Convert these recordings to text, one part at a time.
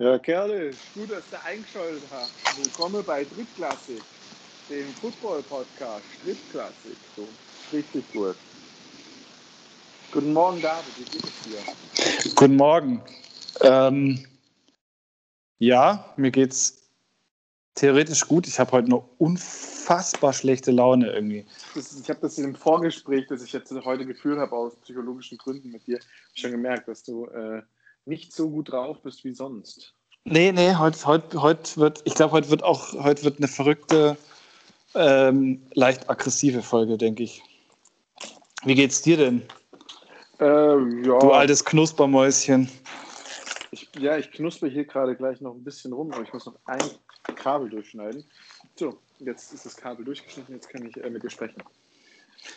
Ja, Kerle, gut, dass du eingeschaltet hast. Willkommen bei Drittklassik, dem Football-Podcast. Drittklassik, so richtig gut. Guten Morgen, David, wie geht es dir? Guten Morgen. Ähm, ja, mir geht's theoretisch gut. Ich habe heute eine unfassbar schlechte Laune irgendwie. Das, ich habe das in dem Vorgespräch, das ich jetzt heute geführt habe, aus psychologischen Gründen mit dir, schon gemerkt, dass du äh, nicht so gut drauf bist wie sonst. Nee, nee, heute, heute, heute wird, ich glaube, heute wird auch, heute wird eine verrückte, ähm, leicht aggressive Folge, denke ich. Wie geht's dir denn? Äh, ja. Du altes Knuspermäuschen. Ich, ja, ich knusper hier gerade gleich noch ein bisschen rum, aber ich muss noch ein Kabel durchschneiden. So, jetzt ist das Kabel durchgeschnitten, jetzt kann ich äh, mit dir sprechen.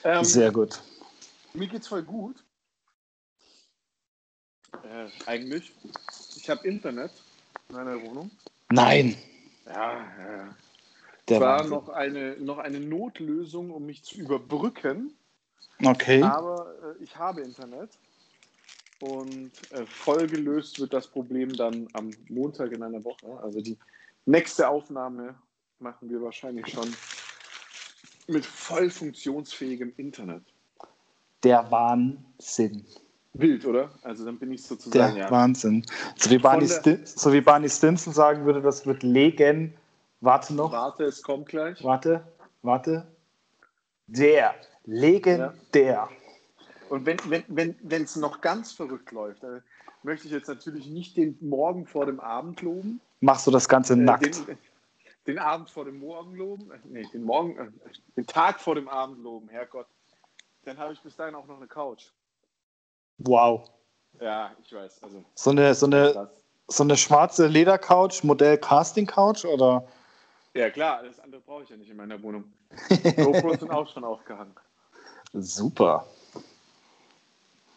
Ähm, Sehr gut. Mir geht's voll gut. Äh, eigentlich. Ich habe Internet in meiner Wohnung. Nein. Ja, ja. Der war Wahnsinn. noch eine, noch eine Notlösung, um mich zu überbrücken. Okay. Aber äh, ich habe Internet. Und äh, voll gelöst wird das Problem dann am Montag in einer Woche. Also die nächste Aufnahme machen wir wahrscheinlich schon mit voll funktionsfähigem Internet. Der Wahnsinn. Wild, oder? Also dann bin ich Der sozusagen ja. Wahnsinn. So wie, Barney der- so wie Barney Stinson sagen würde, das wird legen. Warte noch. Warte, es kommt gleich. Warte, warte. Der. Legendär. Und wenn es wenn, wenn, wenn's noch ganz verrückt läuft, dann möchte ich jetzt natürlich nicht den Morgen vor dem Abend loben. Machst du das Ganze Äh, nackt? Den, den Abend vor dem Morgen loben. Äh, nee, den Morgen, äh, den Tag vor dem Abend loben, Herrgott. Dann habe ich bis dahin auch noch eine Couch. Wow. Ja, ich weiß. Also, So eine, so eine, so eine schwarze Ledercouch, Modell Casting Couch oder? Ja, klar, das andere brauche ich ja nicht in meiner Wohnung. GoPros sind auch schon aufgehangen. Super.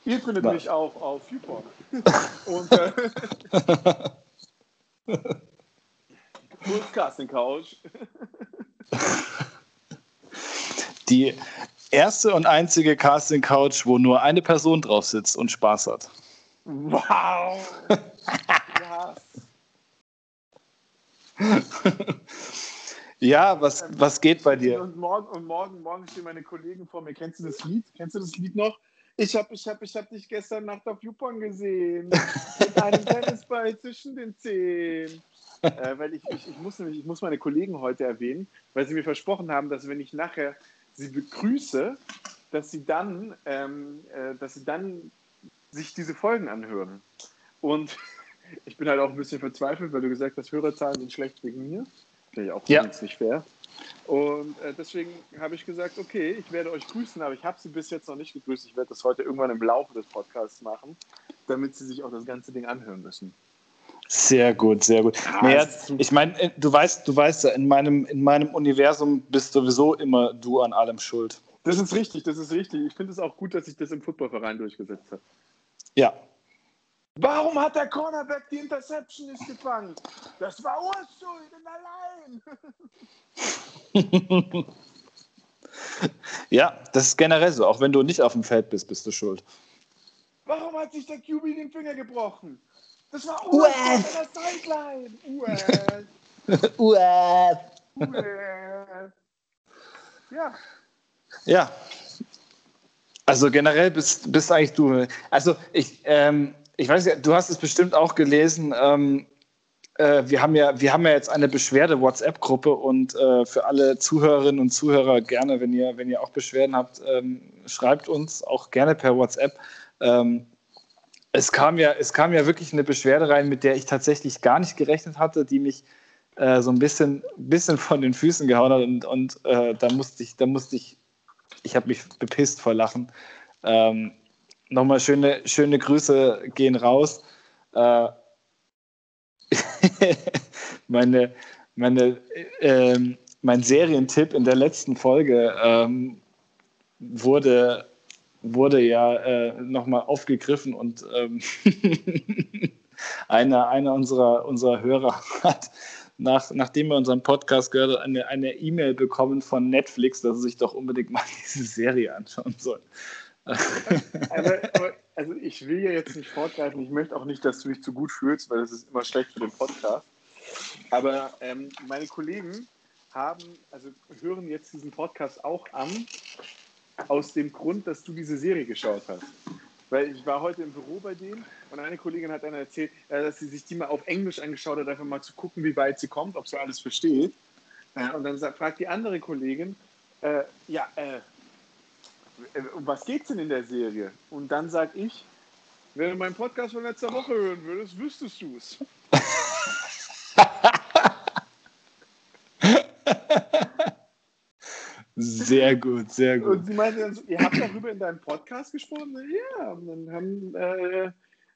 Ihr findet mich auch auf YouPorn. Und äh, Casting Couch. Die erste und einzige Casting Couch, wo nur eine Person drauf sitzt und Spaß hat. Wow! Ja. Ja, was, was geht bei dir? Und morgen, und morgen, morgen stehen meine Kollegen vor mir. Kennst du das Lied? Kennst du das Lied noch? Ich habe ich hab, ich hab dich gestern Nacht auf YouPorn gesehen. Mit einem Tennisball zwischen den Zehen. Äh, weil ich, ich, ich, muss nämlich, ich muss meine Kollegen heute erwähnen, weil sie mir versprochen haben, dass wenn ich nachher sie begrüße, dass sie dann, ähm, äh, dass sie dann sich diese Folgen anhören. Und ich bin halt auch ein bisschen verzweifelt, weil du gesagt hast, Hörerzahlen sind schlecht wegen mir. Finde ich auch Ja. nicht fair. Und äh, deswegen habe ich gesagt, okay, ich werde euch grüßen, aber ich habe sie bis jetzt noch nicht gegrüßt. Ich werde das heute irgendwann im Laufe des Podcasts machen, damit sie sich auch das ganze Ding anhören müssen. Sehr gut, sehr gut. Ah, naja, ich meine, du weißt, du weißt ja, in meinem, in meinem Universum bist sowieso immer du an allem schuld. Das ist richtig, das ist richtig. Ich finde es auch gut, dass sich das im Footballverein durchgesetzt hat. Ja. Warum hat der Cornerback die Interception nicht gefangen? Das war Urschuld und allein. Ja, das ist generell so. Auch wenn du nicht auf dem Feld bist, bist du schuld. Warum hat sich der QB den Finger gebrochen? Das war. Urschuld an der Sideline. Uah. Uäh. Ja, Ja. Also generell bist, bist eigentlich du. Also ich, ähm, ich weiß ja, du hast es bestimmt auch gelesen. Ähm, äh, wir, haben ja, wir haben ja jetzt eine Beschwerde-WhatsApp-Gruppe und äh, für alle Zuhörerinnen und Zuhörer gerne, wenn ihr, wenn ihr auch Beschwerden habt, ähm, schreibt uns auch gerne per WhatsApp. Ähm, es, kam ja, es kam ja wirklich eine Beschwerde rein, mit der ich tatsächlich gar nicht gerechnet hatte, die mich äh, so ein bisschen, bisschen von den Füßen gehauen hat und, und äh, da musste ich, da musste ich ich habe mich bepisst vor Lachen. Ähm, Nochmal schöne, schöne Grüße gehen raus. Äh, meine, meine, ähm, mein Serientipp in der letzten Folge ähm, wurde, wurde ja äh, nochmal aufgegriffen und ähm, einer, einer unserer, unserer Hörer hat nach, nachdem er unseren Podcast gehört hat, eine eine E-Mail bekommen von Netflix, dass er sich doch unbedingt mal diese Serie anschauen soll. aber also ich will ja jetzt nicht fortgreifen, ich möchte auch nicht, dass du dich zu gut fühlst, weil das ist immer schlecht für den Podcast. Aber ähm, meine Kollegen haben, also hören jetzt diesen Podcast auch an, aus dem Grund, dass du diese Serie geschaut hast. Weil ich war heute im Büro bei denen und eine Kollegin hat dann erzählt, äh, dass sie sich die mal auf Englisch angeschaut hat, einfach mal zu gucken, wie weit sie kommt, ob sie alles versteht. Und dann fragt die andere Kollegin, äh, ja, äh, um was geht's denn in der Serie? Und dann sag ich, wenn du meinen Podcast von letzter Woche hören würdest, wüsstest du es. Sehr gut, sehr gut. Und sie meinte dann so, ihr habt darüber in deinem Podcast gesprochen? Ja, und dann haben äh,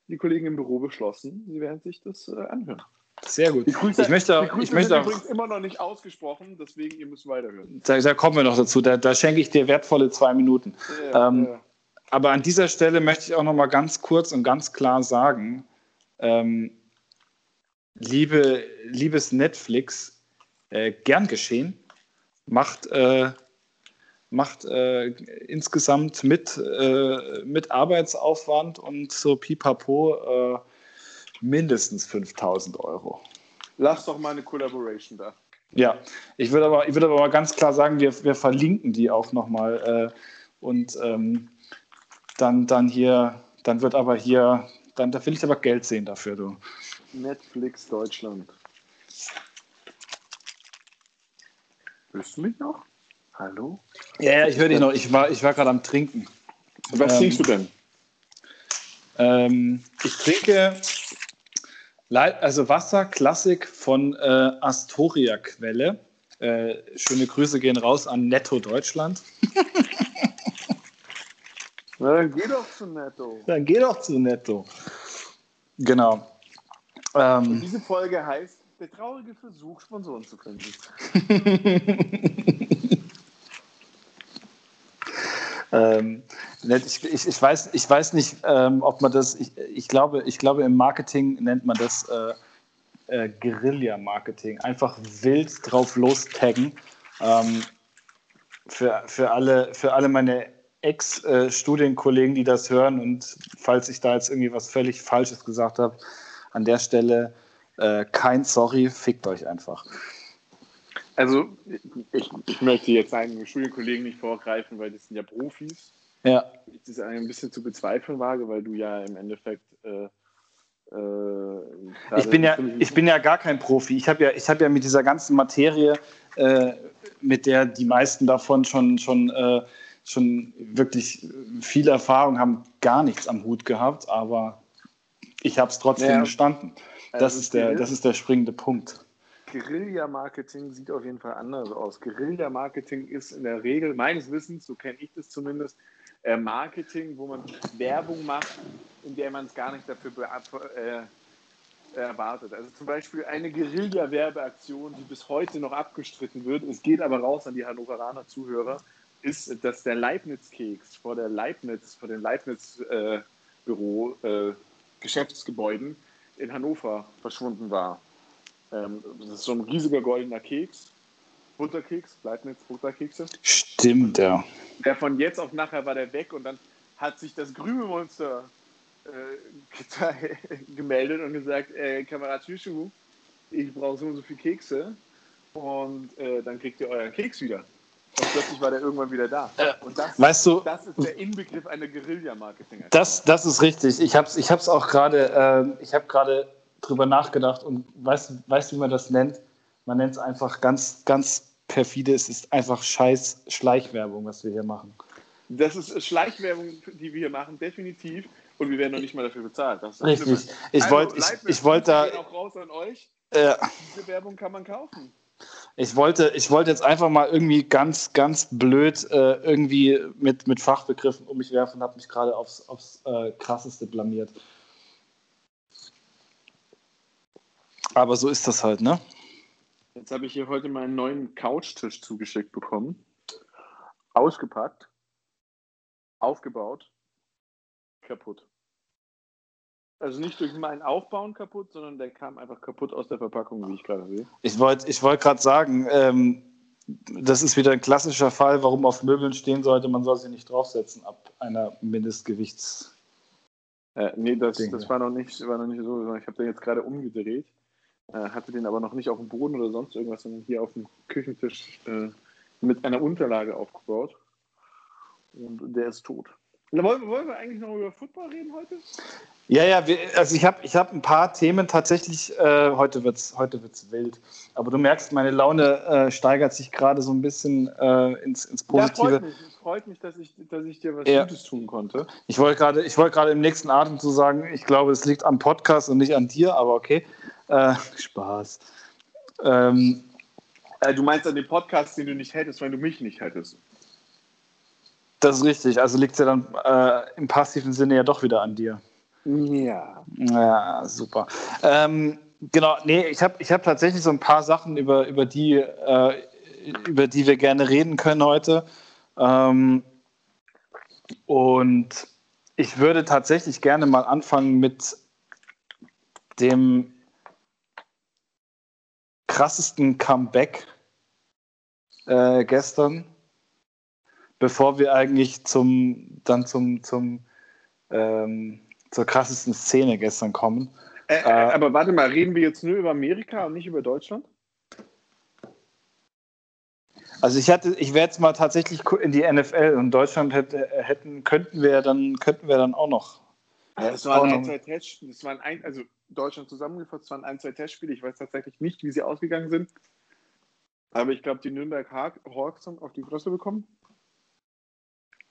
die Kollegen im Büro beschlossen, sie werden sich das äh, anhören. Sehr gut. Die Grüße, ich möchte, die Grüße ich möchte sind auch, übrigens immer noch nicht ausgesprochen, deswegen ihr müsst weiterhören. da, da kommen wir noch dazu. Da, da schenke ich dir wertvolle zwei Minuten. Ja, Ähm, ja. Aber an dieser Stelle möchte ich auch noch mal ganz kurz und ganz klar sagen, ähm, liebe, liebes Netflix, äh, gern geschehen, macht, äh, macht äh, insgesamt mit, äh, mit Arbeitsaufwand und so pipapo äh, mindestens 5000 Euro. Lass doch mal eine Collaboration da. Ja, ich würde aber, ich würde aber mal ganz klar sagen, wir, wir verlinken die auch nochmal. Äh, und ähm, dann, dann hier, dann wird aber hier, dann da will ich aber Geld sehen dafür, du. Netflix Deutschland. Hörst du mich noch? Hallo? Ja, ja, ich höre dich noch. Ich war, ich war gerade am Trinken. Was Ähm, trinkst du denn? Ähm, ich trinke Lei- also Wasser Klassik von äh, Astoria Quelle. Äh, schöne Grüße gehen raus an Netto Deutschland. Na, dann geh doch zu Netto. Dann geh doch zu Netto. Genau. Ähm, Diese Folge heißt Der traurige Versuch, Sponsoren zu finden. Ähm, ich, ich, ich, weiß, ich weiß nicht, ähm, ob man das, ich, ich, glaube, ich glaube, im Marketing nennt man das äh, äh, Guerilla-Marketing. Einfach wild drauf lostaggen. Ähm, für, für, alle, für alle meine Ex-Studienkollegen, die das hören und falls ich da jetzt irgendwie was völlig Falsches gesagt habe, an der Stelle äh, kein Sorry, fickt euch einfach. Also, ich, ich möchte jetzt einen Studienkollegen nicht vorgreifen, weil das sind ja Profis. Ja, Das ist ein bisschen zu bezweifeln wage, weil du ja im Endeffekt. Äh, äh, Ich bin, ja, ich bin ja gar kein Profi. Ich habe ja, ich hab ja mit dieser ganzen Materie, äh, mit der die meisten davon schon, schon, äh, schon wirklich viel Erfahrung haben, gar nichts am Hut gehabt, aber ich habe es trotzdem Ja. bestanden. Das, Also ist der, das ist der springende Punkt. Guerilla-Marketing sieht auf jeden Fall anders aus. Guerilla-Marketing ist in der Regel, meines Wissens, so kenne ich das zumindest, äh, Marketing, wo man Werbung macht, in der man es gar nicht dafür äh, erwartet. Also zum Beispiel eine Guerilla-Werbeaktion, die bis heute noch abgestritten wird, es geht aber raus an die Hannoveraner Zuhörer, ist, dass der Leibniz-Keks vor Leibniz, vor dem Leibniz-Büro, äh, Geschäftsgebäuden in Hannover verschwunden war. Ähm, das ist so ein riesiger goldener Keks, Butterkeks, Leibniz Butterkekse. Stimmt, ja. Der von jetzt auf nachher war der weg und dann hat sich das Grübemonster äh, gete- gemeldet und gesagt, äh, Kamerad Schüschu, ich brauche so und so viel Kekse und äh, dann kriegt ihr euren Keks wieder. Und plötzlich war der irgendwann wieder da. Und das, Weißt du, das ist der Inbegriff einer Guerilla-Marketing. Das, das ist richtig. Ich habe es ich hab's auch gerade ähm, ich habe gerade drüber nachgedacht und weißt, weißt du, wie man das nennt? Man nennt es einfach ganz, ganz perfide. Es ist einfach scheiß Schleichwerbung, was wir hier machen. Das ist Schleichwerbung, die wir hier machen, definitiv. Und wir werden noch nicht mal dafür bezahlt. Richtig. Schlimme. Ich Also, wollte ich, Leibniz, ich wollte da, auch raus an euch. äh, Diese Werbung kann man kaufen. ich wollte, ich wollte jetzt einfach mal irgendwie ganz, ganz blöd äh, irgendwie mit, mit Fachbegriffen um mich werfen und habe mich gerade aufs, aufs äh, krasseste blamiert. Aber so ist das halt, ne? Jetzt habe ich hier heute meinen neuen Couchtisch zugeschickt bekommen. Ausgepackt, aufgebaut, kaputt. Also nicht durch mein Aufbauen kaputt, sondern der kam einfach kaputt aus der Verpackung, wie ich gerade sehe. Ich wollte ich wollt gerade sagen, ähm, das ist wieder ein klassischer Fall, warum auf Möbeln stehen sollte, man soll sie nicht draufsetzen ab einer Mindestgewichts. Äh, nee, das, das war, noch nicht, war noch nicht so. Ich habe den jetzt gerade umgedreht, hatte den aber noch nicht auf dem Boden oder sonst irgendwas, sondern hier auf dem Küchentisch äh, mit einer Unterlage aufgebaut. Und der ist tot. Wollen, wollen wir eigentlich noch über Football reden heute? Ja, ja, wir, also ich habe ich hab ein paar Themen tatsächlich, äh, heute wird es heute wird's wild. Aber du merkst, meine Laune äh, steigert sich gerade so ein bisschen äh, ins, ins Positive. Ja, freut mich, freut mich dass, ich, dass ich dir was ja. Gutes tun konnte. Ich wollte gerade wollt im nächsten Atem zu sagen, ich glaube, es liegt am Podcast und nicht an dir, aber okay. Äh, Spaß. Ähm, äh, du meinst an den Podcast, den du nicht hättest, weil du mich nicht hättest. Das ist richtig. Also liegt es ja dann äh, im passiven Sinne ja doch wieder an dir. Ja. Ja, super. Ähm, genau, nee, ich habe ich hab tatsächlich so ein paar Sachen, über, über, die, äh, über die wir gerne reden können heute. Ähm, und ich würde tatsächlich gerne mal anfangen mit dem krassesten Comeback äh, gestern bevor wir eigentlich zum, dann zum, zum, ähm, zur krassesten Szene gestern kommen. Äh, äh, äh, aber warte mal, reden wir jetzt nur über Amerika und nicht über Deutschland? Also ich hatte, ich wäre jetzt mal tatsächlich in die NFL und Deutschland hätte, hätten, könnten wir dann, könnten wir dann auch noch. Ja, das waren ein, zwei Tests, das waren ein, also Deutschland zusammengefasst, es waren ein, zwei Testspiele. Ich weiß tatsächlich nicht, wie sie ausgegangen sind. Aber ich glaube, die Nürnberg Hawks haben auf die Fresse bekommen.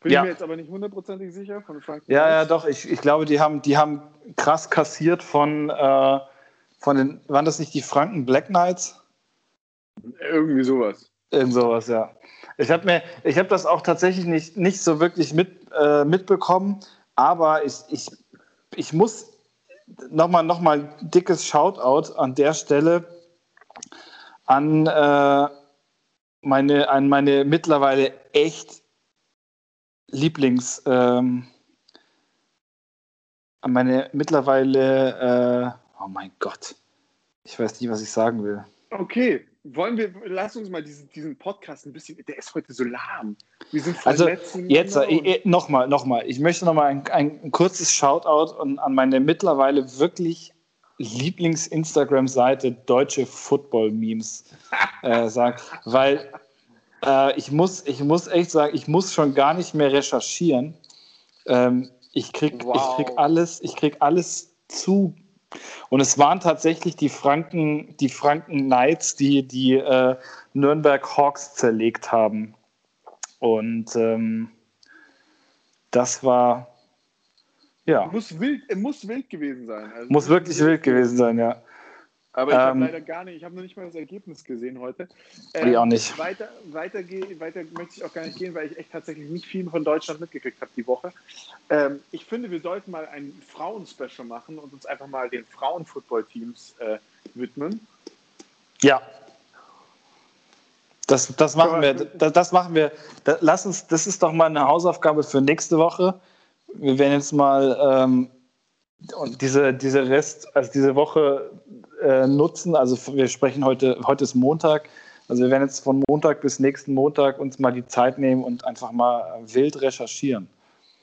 Bin ja. ich mir jetzt aber nicht hundertprozentig sicher von Frank. Ja, ja, doch. Ich, ich glaube, die haben, die haben krass kassiert von, äh, von den, waren das nicht die Franken Black Knights? Irgendwie sowas. Irgend sowas, ja. Ich habe mir, ich habe das auch tatsächlich nicht, nicht so wirklich mit, äh, mitbekommen, aber ich, ich, ich muss nochmal noch mal ein dickes Shoutout an der Stelle an, äh, meine, an meine mittlerweile echt Lieblings, ähm, meine mittlerweile, äh, oh mein Gott, ich weiß nicht, was ich sagen will. Okay, wollen wir, lass uns mal diesen, diesen Podcast ein bisschen, der ist heute so lahm. Wir sind also jetzt äh, nochmal, nochmal, ich möchte nochmal ein, ein, ein kurzes Shoutout an, an meine mittlerweile wirklich Lieblings-Instagram-Seite Deutsche Football-Memes äh, sagen, weil äh, ich, muss, ich muss echt sagen, ich muss schon gar nicht mehr recherchieren. Ähm, ich krieg, wow. ich krieg alles, ich krieg alles zu. Und es waren tatsächlich die Franken, die Franken Knights, die die äh, Nürnberg Hawks zerlegt haben. Und ähm, das war ja. Muss wild, muss wild gewesen sein. Also muss wirklich wild gewesen sein, ja. Aber ich ähm, habe leider gar nicht, ich habe noch nicht mal das Ergebnis gesehen heute. Ähm, ich auch nicht. Weiter, weiter, weiter möchte ich auch gar nicht gehen, weil ich echt tatsächlich nicht viel von Deutschland mitgekriegt habe die Woche. Ähm, ich finde, wir sollten mal ein Frauen-Special machen und uns einfach mal den Frauen-Football-Teams äh, widmen. Ja. Das, das machen wir. Das, das machen wir. Das, lass uns, das ist doch mal eine Hausaufgabe für nächste Woche. Wir werden jetzt mal ähm, und diese, diese Rest, also diese Woche äh, nutzen. Also wir sprechen heute, heute ist Montag. Also wir werden jetzt von Montag bis nächsten Montag uns mal die Zeit nehmen und einfach mal wild recherchieren.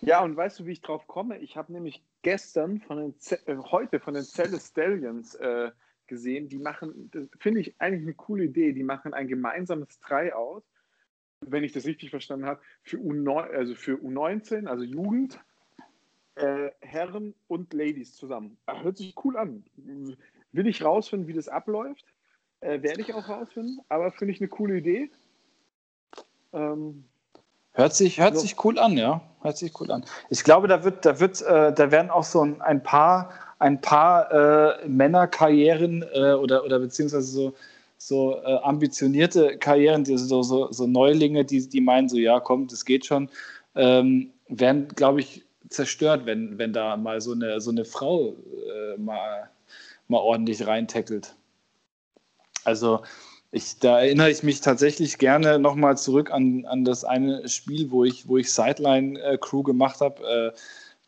Ja, und weißt du, wie ich drauf komme? Ich habe nämlich gestern von den Z äh, heute von den Stallions äh, gesehen, die machen, finde ich eigentlich eine coole Idee, die machen ein gemeinsames Tryout, wenn ich das richtig verstanden habe, für, U9, also für U19, also Jugend, äh, Herren und Ladies zusammen. Hört sich cool an. Will ich rausfinden, wie das abläuft? Äh, werde ich auch rausfinden, aber finde ich eine coole Idee. Ähm, hört sich, hört so. sich cool an, ja. Hört sich cool an. Ich glaube, da wird, da wird, äh, da werden auch so ein, ein paar, ein paar äh, Männerkarrieren äh, oder, oder beziehungsweise so, so äh, ambitionierte Karrieren, die, so, so, so Neulinge, die, die meinen so, ja, komm, das geht schon, ähm, werden, glaube ich, zerstört, wenn, wenn da mal so eine, so eine Frau äh, mal, mal ordentlich reintackelt. Also ich, da erinnere ich mich tatsächlich gerne nochmal zurück an, an das eine Spiel, wo ich, wo ich Sideline-Crew gemacht habe äh,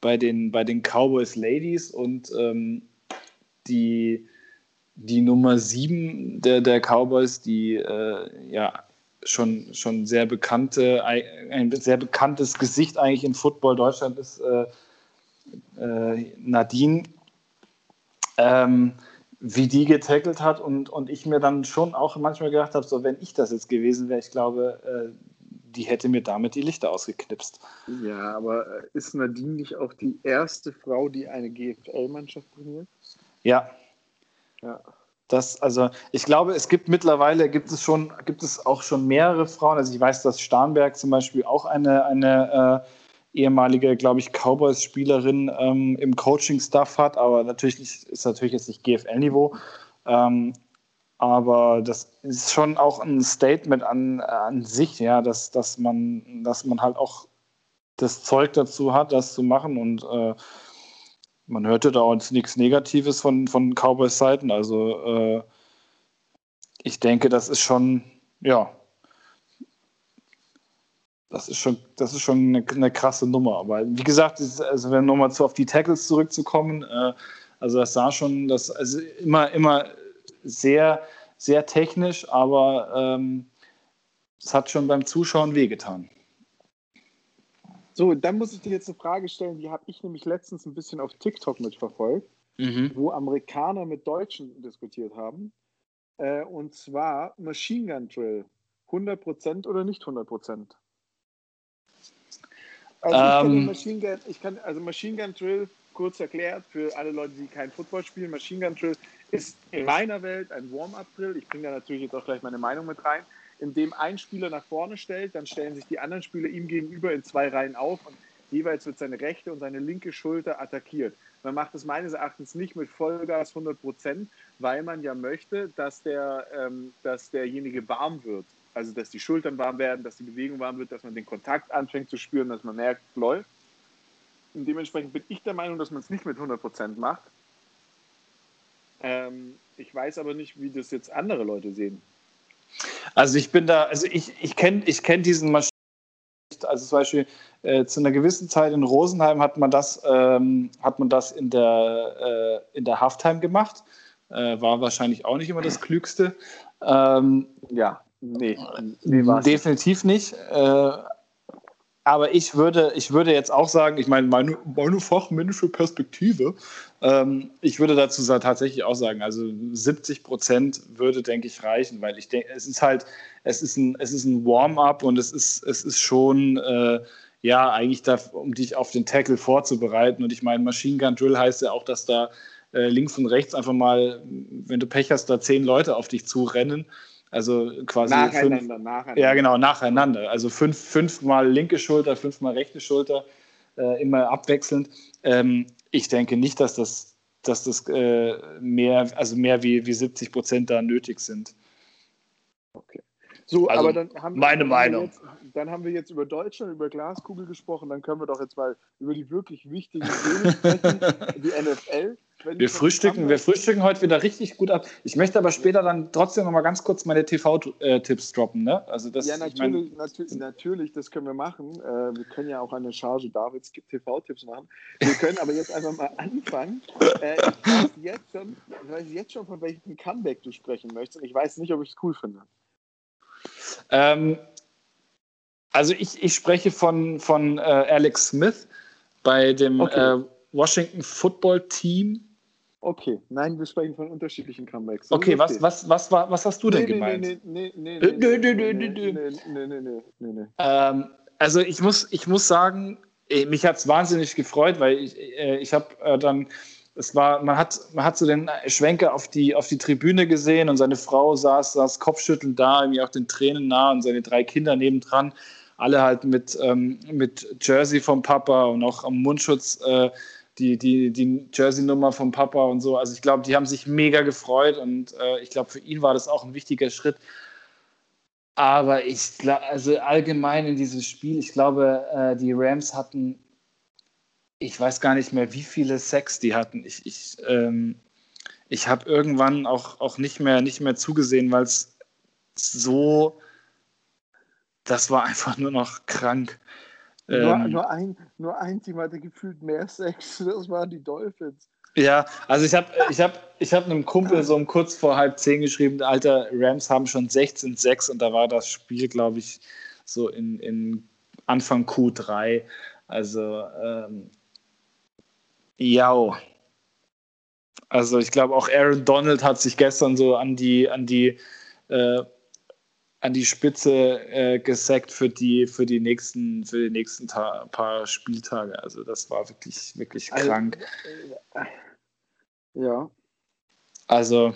bei, den, bei den Cowboys Ladies und ähm, die, die Nummer 7 der, der Cowboys, die äh, ja schon, schon sehr bekannte, ein sehr bekanntes Gesicht eigentlich in Football Deutschland ist, äh, äh, Nadine, ähm, wie die getackelt hat und, und ich mir dann schon auch manchmal gedacht habe, so wenn ich das jetzt gewesen wäre, ich glaube, äh, die hätte mir damit die Lichter ausgeknipst. Ja, aber äh, ist Nadine nicht auch die erste Frau, die eine GFL-Mannschaft trainiert? Ja. Ja. Das, also ich glaube, es gibt mittlerweile gibt es schon, gibt es auch schon mehrere Frauen. Also ich weiß, dass Starnberg zum Beispiel auch eine, eine äh, ehemalige, glaube ich, Cowboys-Spielerin ähm, im Coaching-Staff hat, aber natürlich nicht, ist natürlich jetzt nicht GFL-Niveau. Ähm, aber das ist schon auch ein Statement an, an sich, ja, dass, dass, man, dass man halt auch das Zeug dazu hat, das zu machen. Und äh, man hörte da uns nichts Negatives von, von Cowboys Seiten. Also äh, ich denke, das ist schon, ja, das ist schon, das ist schon eine, eine krasse Nummer. Aber wie gesagt, also wenn nochmal auf die Tackles zurückzukommen, äh, also das sah schon, das also immer, immer sehr, sehr technisch, aber ähm, es hat schon beim Zuschauen wehgetan. So, dann muss ich dir jetzt eine Frage stellen, die habe ich nämlich letztens ein bisschen auf TikTok mitverfolgt, mhm. wo Amerikaner mit Deutschen diskutiert haben. Äh, und zwar Machine Gun Drill. 100% oder nicht 100%? Also ich, ähm, Machine Gun, ich kann, also Machine Gun Drill, kurz erklärt, für alle Leute, die kein Football spielen, Machine Gun Drill ist in meiner Welt ein Warm-up-Drill. Ich bringe da natürlich jetzt auch gleich meine Meinung mit rein, in dem ein Spieler nach vorne stellt, dann stellen sich die anderen Spieler ihm gegenüber in zwei Reihen auf und jeweils wird seine rechte und seine linke Schulter attackiert. Man macht es meines Erachtens nicht mit Vollgas 100 Prozent, weil man ja möchte, dass, der, ähm, dass derjenige warm wird. Also, dass die Schultern warm werden, dass die Bewegung warm wird, dass man den Kontakt anfängt zu spüren, dass man merkt, läuft. Und dementsprechend bin ich der Meinung, dass man es nicht mit 100 Prozent macht, ähm, ich weiß aber nicht, wie das jetzt andere Leute sehen. Also ich bin da, also ich, ich kenne ich kenn diesen Maschinen. Also zum Beispiel äh, zu einer gewissen Zeit in Rosenheim hat man das, ähm, hat man das in der, äh, in der Halftime gemacht. Äh, war wahrscheinlich auch nicht immer das Klügste. Ähm, ja, nee. definitiv nicht. Äh, aber ich würde, ich würde jetzt auch sagen, ich meine, meine, meine fachmännische Perspektive, ähm, ich würde dazu tatsächlich auch sagen, also 70 Prozent würde, denke ich, reichen, weil ich denke, es ist halt, es ist ein, es ist ein Warm-up und es ist, es ist schon, äh, ja, eigentlich da, um dich auf den Tackle vorzubereiten. Und ich meine, Machine Gun Drill heißt ja auch, dass da äh, links und rechts einfach mal, wenn du Pech hast, da zehn Leute auf dich zurennen. Also quasi nacheinander, fünf, nacheinander. Ja, genau, nacheinander. Also fünf, fünfmal linke Schulter, fünfmal rechte Schulter, äh, immer abwechselnd. Ähm, ich denke nicht, dass das, dass das äh, mehr, also mehr wie, wie 70 Prozent da nötig sind. Okay. So, also aber dann haben, meine dann Meinung. Jetzt, dann haben wir jetzt über Deutschland, über Glaskugel gesprochen, dann können wir doch jetzt mal über die wirklich wichtigen Themen sprechen, die NFL. Wir frühstücken, wir frühstücken heute wieder richtig gut ab. Ich möchte aber später dann trotzdem noch mal ganz kurz meine TV-Tipps droppen. Ne? Also das, ja, natürlich, ich mein, natürlich, natürlich, das können wir machen. Äh, wir können ja auch eine Charge Davids TV-Tipps machen. Wir können aber jetzt einfach mal anfangen. Äh, ich, weiß jetzt schon, ich weiß jetzt schon, von welchem Comeback du sprechen möchtest. Ich weiß nicht, ob ich es cool finde. Ähm, also ich, ich spreche von, von äh, Alex Smith bei dem okay. äh, Washington Football Team. Okay, nein, wir sprechen von unterschiedlichen Comebacks. So okay, was, was, was, was, was hast du denn nee, gemeint? Nee, nee, nee, Also ich muss, ich muss sagen, mich hat es wahnsinnig gefreut, weil ich, äh, ich habe äh, dann, es war, man hat, man hat so den Schwenker auf die, auf die Tribüne gesehen und seine Frau saß, saß kopfschüttelnd da, irgendwie auch den Tränen nah und seine drei Kinder nebendran, alle halt mit, ähm, mit Jersey vom Papa und auch am Mundschutz äh, die, die, die Jersey-Nummer vom Papa und so. Also ich glaube, die haben sich mega gefreut und äh, ich glaube, für ihn war das auch ein wichtiger Schritt. Aber ich also allgemein in diesem Spiel, ich glaube, äh, die Rams hatten, ich weiß gar nicht mehr, wie viele Sex die hatten. Ich, ich, ähm, ich habe irgendwann auch, auch nicht, mehr, nicht mehr zugesehen, weil es so das war einfach nur noch krank. Nur, ähm, nur, ein, nur ein Team hatte gefühlt mehr Sex, das waren die Dolphins. Ja, also ich habe ich hab, ich hab einem Kumpel so um kurz vor halb zehn geschrieben, Alter, Rams haben schon 16-6 und da war das Spiel, glaube ich, so in, in Anfang Q3. Also ähm, Ja. Also ich glaube auch Aaron Donald hat sich gestern so an die, an die, äh, an die Spitze äh, gesackt für die, für die nächsten, für die nächsten paar Spieltage. Also das war wirklich, wirklich also, krank. Also, ja. Also,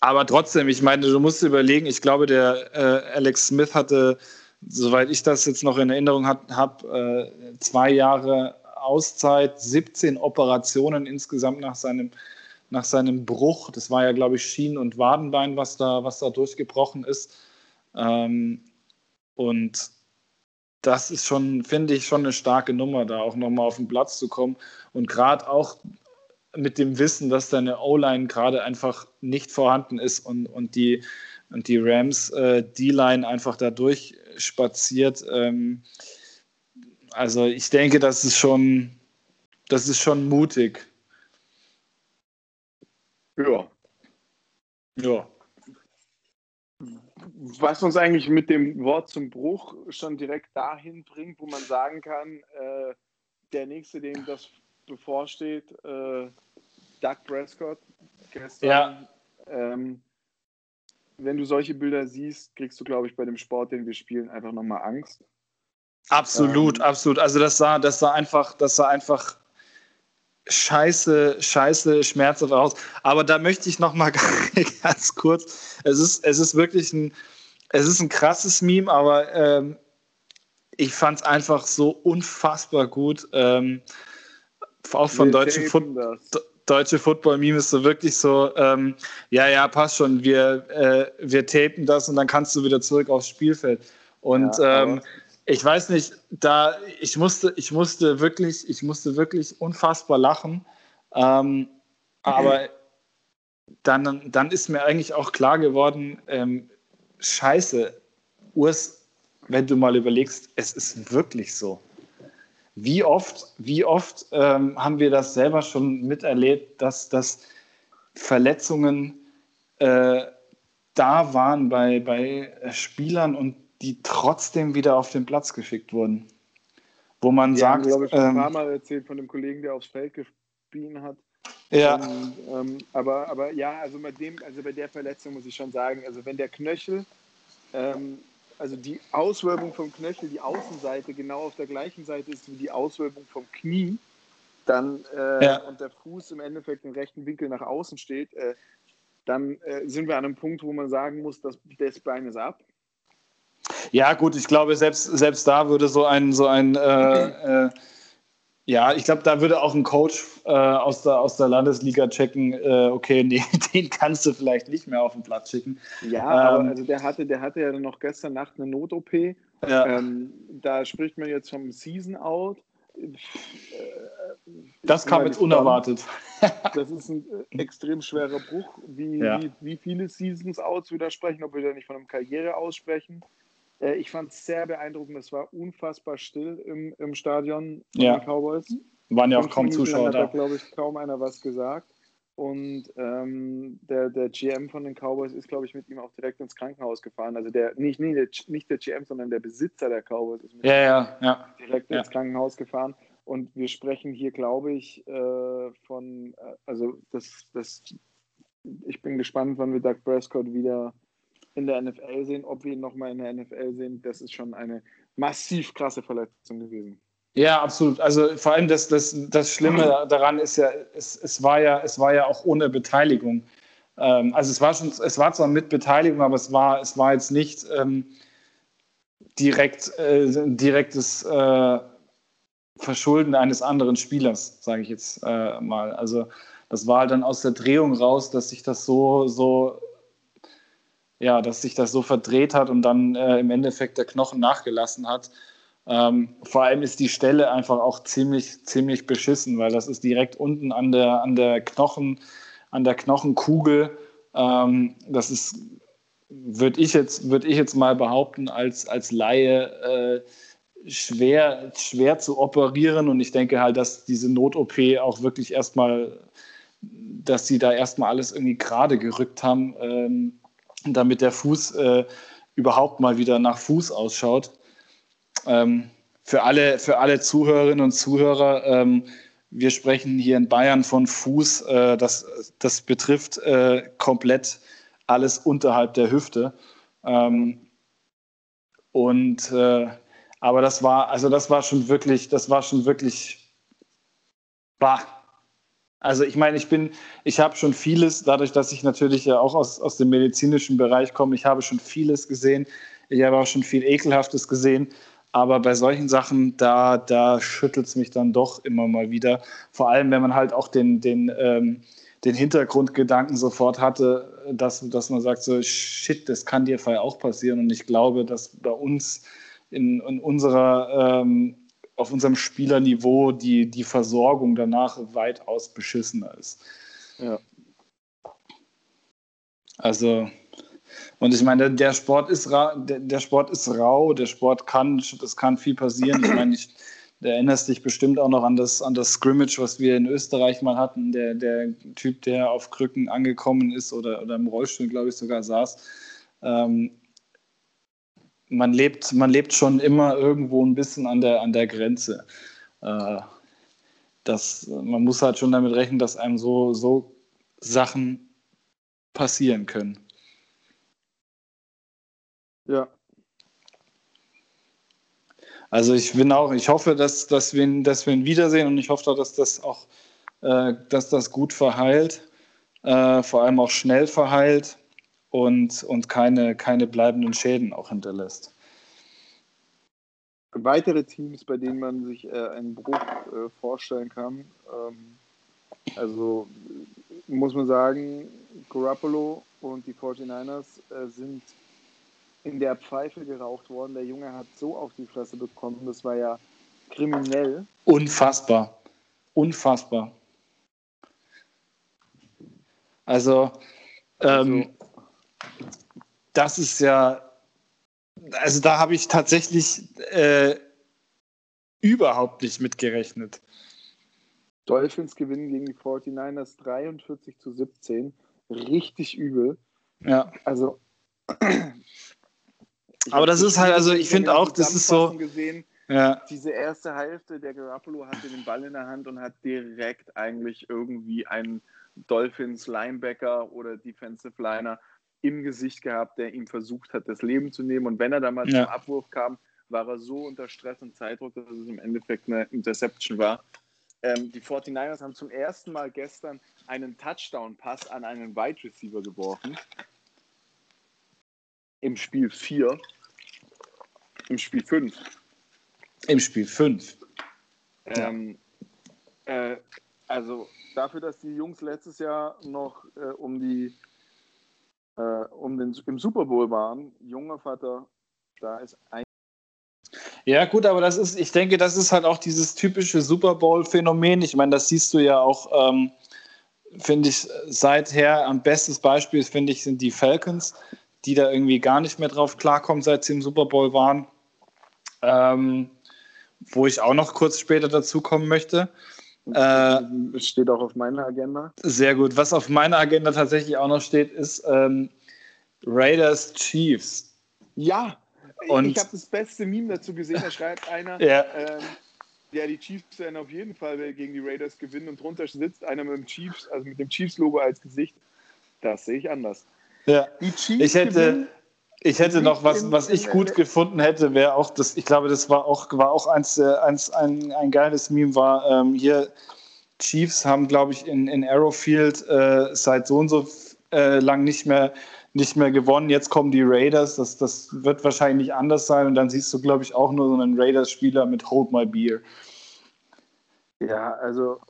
aber trotzdem, ich meine, du musst überlegen, ich glaube, der äh, Alex Smith hatte, soweit ich das jetzt noch in Erinnerung habe, äh, zwei Jahre Auszeit, 17 Operationen insgesamt nach seinem, nach seinem Bruch. Das war ja, glaube ich, Schienen- und Wadenbein, was da, was da durchgebrochen ist. Ähm, und das ist schon, finde ich, schon eine starke Nummer, da auch nochmal auf den Platz zu kommen. Und gerade auch mit dem Wissen, dass deine O-Line gerade einfach nicht vorhanden ist und, und, die, und die Rams äh, D-Line einfach da durchspaziert. Ähm, also ich denke, das ist schon, das ist schon mutig. Ja. Ja. Was uns eigentlich mit dem Wort zum Bruch schon direkt dahin bringt, wo man sagen kann, äh, der Nächste, dem das bevorsteht, äh, Doug Prescott gestern. Ja. Ähm, wenn du solche Bilder siehst, kriegst du, glaube ich, bei dem Sport, den wir spielen, einfach nochmal Angst. Absolut, ähm, absolut. Also das sah, das sah einfach, das sah einfach scheiße, scheiße, schmerzhaft aus. Aber da möchte ich nochmal ganz kurz. Es ist, es ist wirklich ein, es ist ein krasses Meme, aber ähm, ich fand es einfach so unfassbar gut. Ähm, auch von deutschen, Fut deutsche Football-Meme ist so wirklich so, ähm, ja, ja, passt schon, wir, äh, wir tapen das und dann kannst du wieder zurück aufs Spielfeld. Und ja, ähm, ich weiß nicht, da ich musste, ich musste wirklich, ich musste wirklich unfassbar lachen. Ähm, aber dann, dann ist mir eigentlich auch klar geworden, ähm, scheiße, Urs, wenn du mal überlegst, es ist wirklich so. Wie oft, wie oft ähm, haben wir das selber schon miterlebt, dass, dass Verletzungen äh, da waren bei, bei Spielern und die trotzdem wieder auf den Platz geschickt wurden. Wo man ja, sagt. Ich glaube, ich ähm, ein paar Mal erzählt von dem Kollegen, der aufs Feld gespielt hat. Ja. Und, ähm, aber, aber ja, also bei dem, also bei der Verletzung muss ich schon sagen, also wenn der Knöchel ähm, also die Auswölbung vom Knöchel, die Außenseite genau auf der gleichen Seite ist wie die Auswölbung vom Knie, dann äh, ja. und der Fuß im Endeffekt im rechten Winkel nach außen steht, äh, dann äh, sind wir an einem Punkt, wo man sagen muss, dass das Bein ist ab. Ja, gut, ich glaube, selbst, selbst da würde so ein, so ein äh, äh, ja, ich glaube, da würde auch ein Coach äh, aus, der, aus der Landesliga checken, äh, okay, nee, den kannst du vielleicht nicht mehr auf den Platz schicken. Ja, ähm, aber also der hatte, der hatte ja noch gestern Nacht eine Not-OP. Ja. Ähm, da spricht man jetzt vom Season-Out. Das kam jetzt unerwartet. das ist ein extrem schwerer Bruch. Wie, ja. wie, wie viele Seasons-Outs widersprechen, ob wir da nicht von einem Karriere aussprechen. Äh, ich fand es sehr beeindruckend. Es war unfassbar still im, im Stadion von ja. den Cowboys. Waren ja auch kaum Zuschauer da. Da hat, glaube ich, kaum einer was gesagt. Und ähm, der, der GM von den Cowboys ist, glaube ich, mit ihm auch direkt ins Krankenhaus gefahren. Also der, nicht, nicht, der, nicht der GM, sondern der Besitzer der Cowboys ist mit ja, ja, ja. direkt ja. ins Krankenhaus gefahren. Und wir sprechen hier, glaube ich, äh, von, äh, also das, das, ich bin gespannt, wann wir Doug Prescott wieder in der NFL sehen. Ob wir ihn nochmal in der NFL sehen, das ist schon eine massiv krasse Verletzung gewesen. Ja, absolut. Also vor allem das, das, das Schlimme daran ist ja es, es, war ja, es war ja auch ohne Beteiligung. Ähm, also es war schon, es war zwar mit Beteiligung, aber es war, es war jetzt nicht ähm, direkt, äh, direktes äh, Verschulden eines anderen Spielers, sage ich jetzt äh, mal. Also das war dann aus der Drehung raus, dass sich das so, so ja, dass sich das so verdreht hat und dann äh, im Endeffekt der Knochen nachgelassen hat. Ähm, vor allem ist die Stelle einfach auch ziemlich, ziemlich beschissen, weil das ist direkt unten an der, an der Knochen, an der Knochenkugel. Ähm, das ist, würde ich jetzt, würde ich jetzt mal behaupten, als, als Laie äh, schwer, schwer zu operieren. Und ich denke halt, dass diese Not-OP auch wirklich erstmal, dass sie da erstmal alles irgendwie gerade gerückt haben. Ähm, damit der Fuß äh, überhaupt mal wieder nach Fuß ausschaut. Ähm, für, alle, für alle Zuhörerinnen und Zuhörer, ähm, wir sprechen hier in Bayern von Fuß. Äh, das, das betrifft äh, komplett alles unterhalb der Hüfte. Ähm, und äh, aber das war, also das war schon wirklich, das war schon wirklich bah. Also ich meine, ich bin, ich habe schon vieles, dadurch, dass ich natürlich ja auch aus, aus dem medizinischen Bereich komme, ich habe schon vieles gesehen. Ich habe auch schon viel Ekelhaftes gesehen. Aber bei solchen Sachen, da, da schüttelt es mich dann doch immer mal wieder. Vor allem, wenn man halt auch den, den, ähm, den Hintergrundgedanken sofort hatte, dass, dass man sagt, so shit, das kann dir Fall auch passieren. Und ich glaube, dass bei uns in, in unserer, ähm, auf unserem Spielerniveau die, die Versorgung danach weitaus beschissener ist. Ja. Also, und ich meine, der Sport ist der, der Sport ist rau, der Sport kann, das kann viel passieren. Ich meine, ich, du erinnerst dich bestimmt auch noch an das, an das Scrimmage, was wir in Österreich mal hatten. Der, der Typ, der auf Krücken angekommen ist oder, oder im Rollstuhl, glaube ich, sogar saß. Ähm, man, lebt, man lebt schon immer irgendwo ein bisschen an der, an der Grenze. Äh, das, man muss halt schon damit rechnen, dass einem so, so Sachen passieren können. Ja. Also ich bin auch, ich hoffe, dass, dass, wir, ihn, dass wir ihn wiedersehen und ich hoffe, dass das auch, äh, dass das gut verheilt, äh, vor allem auch schnell verheilt und, und keine, keine bleibenden Schäden auch hinterlässt. Weitere Teams, bei denen man sich äh, einen Bruch äh, vorstellen kann, ähm, also muss man sagen, Garoppolo und die 49ers äh, sind in der Pfeife geraucht worden. Der Junge hat so auf die Fresse bekommen, das war ja kriminell. Unfassbar. Unfassbar. Also, ähm, also das ist ja, also da habe ich tatsächlich äh, überhaupt nicht mitgerechnet. Dolphins gewinnen gegen die 49ers 43 zu 17. Richtig übel. Ja. Also aber das ist halt, also ich finde auch, das ist so. Gesehen, ja. Diese erste Hälfte, der Garoppolo hatte den Ball in der Hand und hat direkt eigentlich irgendwie einen Dolphins Linebacker oder Defensive Liner im Gesicht gehabt, der ihm versucht hat, das Leben zu nehmen. Und wenn er dann mal ja. zum Abwurf kam, war er so unter Stress und Zeitdruck, dass es im Endeffekt eine Interception war. Ähm, die 49ers haben zum ersten Mal gestern einen Touchdown-Pass an einen Wide Receiver geworfen im Spiel 4. Im Spiel 5. Im Spiel 5. Ähm, äh, also dafür, dass die Jungs letztes Jahr noch äh, um die äh, um den, im Super Bowl waren, junger Vater, da ist ein ja, gut, aber das ist, ich denke, das ist halt auch dieses typische Super Bowl-Phänomen. Ich meine, das siehst du ja auch, ähm, finde ich, seither am bestes Beispiel, finde ich, sind die Falcons die da irgendwie gar nicht mehr drauf klarkommen, seit sie im Super Bowl waren. Ähm, wo ich auch noch kurz später dazu kommen möchte. Äh, steht auch auf meiner Agenda. Sehr gut. Was auf meiner Agenda tatsächlich auch noch steht, ist ähm, Raiders Chiefs. Ja, und ich habe das beste Meme dazu gesehen. Da schreibt einer, ja. ähm, ja, die Chiefs werden auf jeden Fall gegen die Raiders gewinnen und drunter sitzt einer mit dem Chiefs, also mit dem Chiefs-Logo als Gesicht. Das sehe ich anders. Ja. ich hätte, ich hätte noch was, was ich gut gefunden hätte, wäre auch das, ich glaube, das war auch, war auch eins, eins ein, ein geiles Meme, war ähm, hier, Chiefs haben, glaube ich, in, in Arrowfield äh, seit so und so äh, lang nicht mehr, nicht mehr gewonnen. Jetzt kommen die Raiders, das, das wird wahrscheinlich anders sein und dann siehst du, glaube ich, auch nur so einen Raiders-Spieler mit Hold My Beer. Ja, also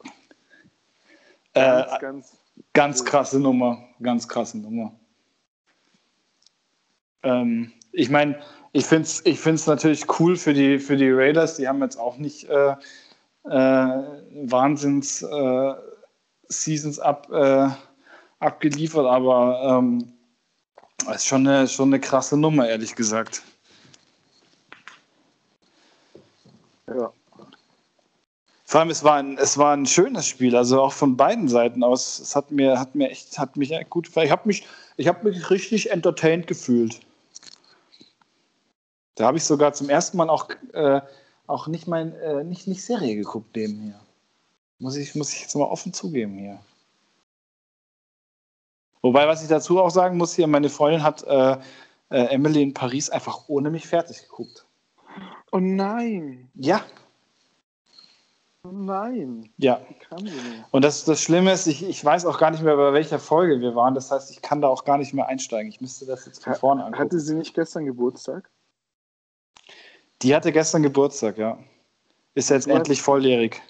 ganz, äh, ganz, ganz krasse Nummer, ganz krasse Nummer. Ähm, ich meine, ich finde es ich find's natürlich cool für die, für die Raiders. Die haben jetzt auch nicht äh, äh, Wahnsinns äh, Seasons ab, äh, abgeliefert, aber ähm, ist schon eine, schon eine krasse Nummer, ehrlich gesagt. Ja. Vor allem, es war, ein, es war ein schönes Spiel, also auch von beiden Seiten aus. Es hat mir, hat mir echt, hat mich gut gefallen. Ich habe mich, hab mich richtig entertained gefühlt. Da habe ich sogar zum ersten Mal auch, äh, auch nicht, mein, äh, nicht, nicht Serie geguckt nebenher. Muss ich, muss ich jetzt mal offen zugeben hier. Wobei, was ich dazu auch sagen muss, hier, meine Freundin hat äh, äh, Emily in Paris einfach ohne mich fertig geguckt. Oh nein. Ja. Oh nein. Ja. Und das, das Schlimme ist, ich, ich weiß auch gar nicht mehr, bei welcher Folge wir waren. Das heißt, ich kann da auch gar nicht mehr einsteigen. Ich müsste das jetzt von vorne angucken. Hatte sie nicht gestern Geburtstag? Die hatte gestern Geburtstag, ja. Ist jetzt endlich volljährig.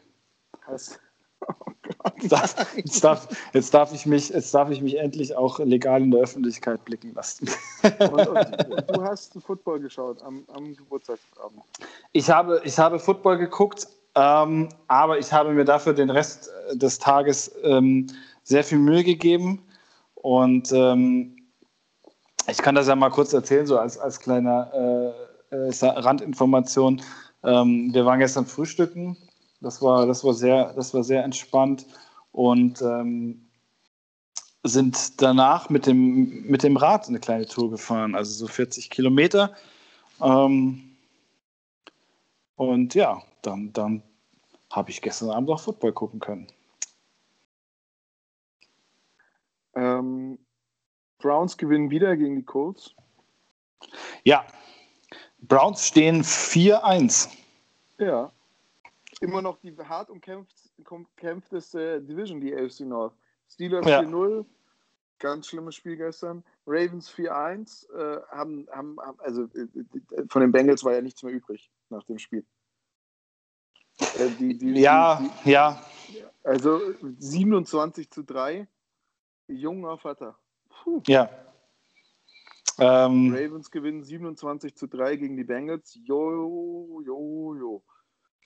Krass. Jetzt darf, jetzt, darf, jetzt, darf ich mich, jetzt darf ich mich endlich auch legal in der Öffentlichkeit blicken lassen. Und, und du hast Football geschaut am, am Geburtstagsabend. Ich habe, ich habe Football geguckt, ähm, aber ich habe mir dafür den Rest des Tages ähm, sehr viel Mühe gegeben. Und ähm, ich kann das ja mal kurz erzählen, so als, als kleine äh, äh Randinformation. Ähm, wir waren gestern frühstücken das war, das war, sehr, das war sehr entspannt und ähm, sind danach mit dem, mit dem Rad eine kleine Tour gefahren, also so 40 Kilometer. Ähm, und ja, dann, dann habe ich gestern Abend auch Football gucken können. Ähm, Browns gewinnen wieder gegen die Colts. Ja, Browns stehen 4-1. Ja, immer noch die hart umkämpfteste Division, die AFC North. Steelers ja. 4-0, ganz schlimmes Spiel gestern. Ravens 4-1, äh, haben, haben, also äh, von den Bengals war ja nichts mehr übrig nach dem Spiel. Äh, die, die, ja, die, ja. Also 27 zu 3, junger Vater. Puh. Ja. Ähm, Ravens gewinnen 27 zu 3 gegen die Bengals. Jo, jo, jo.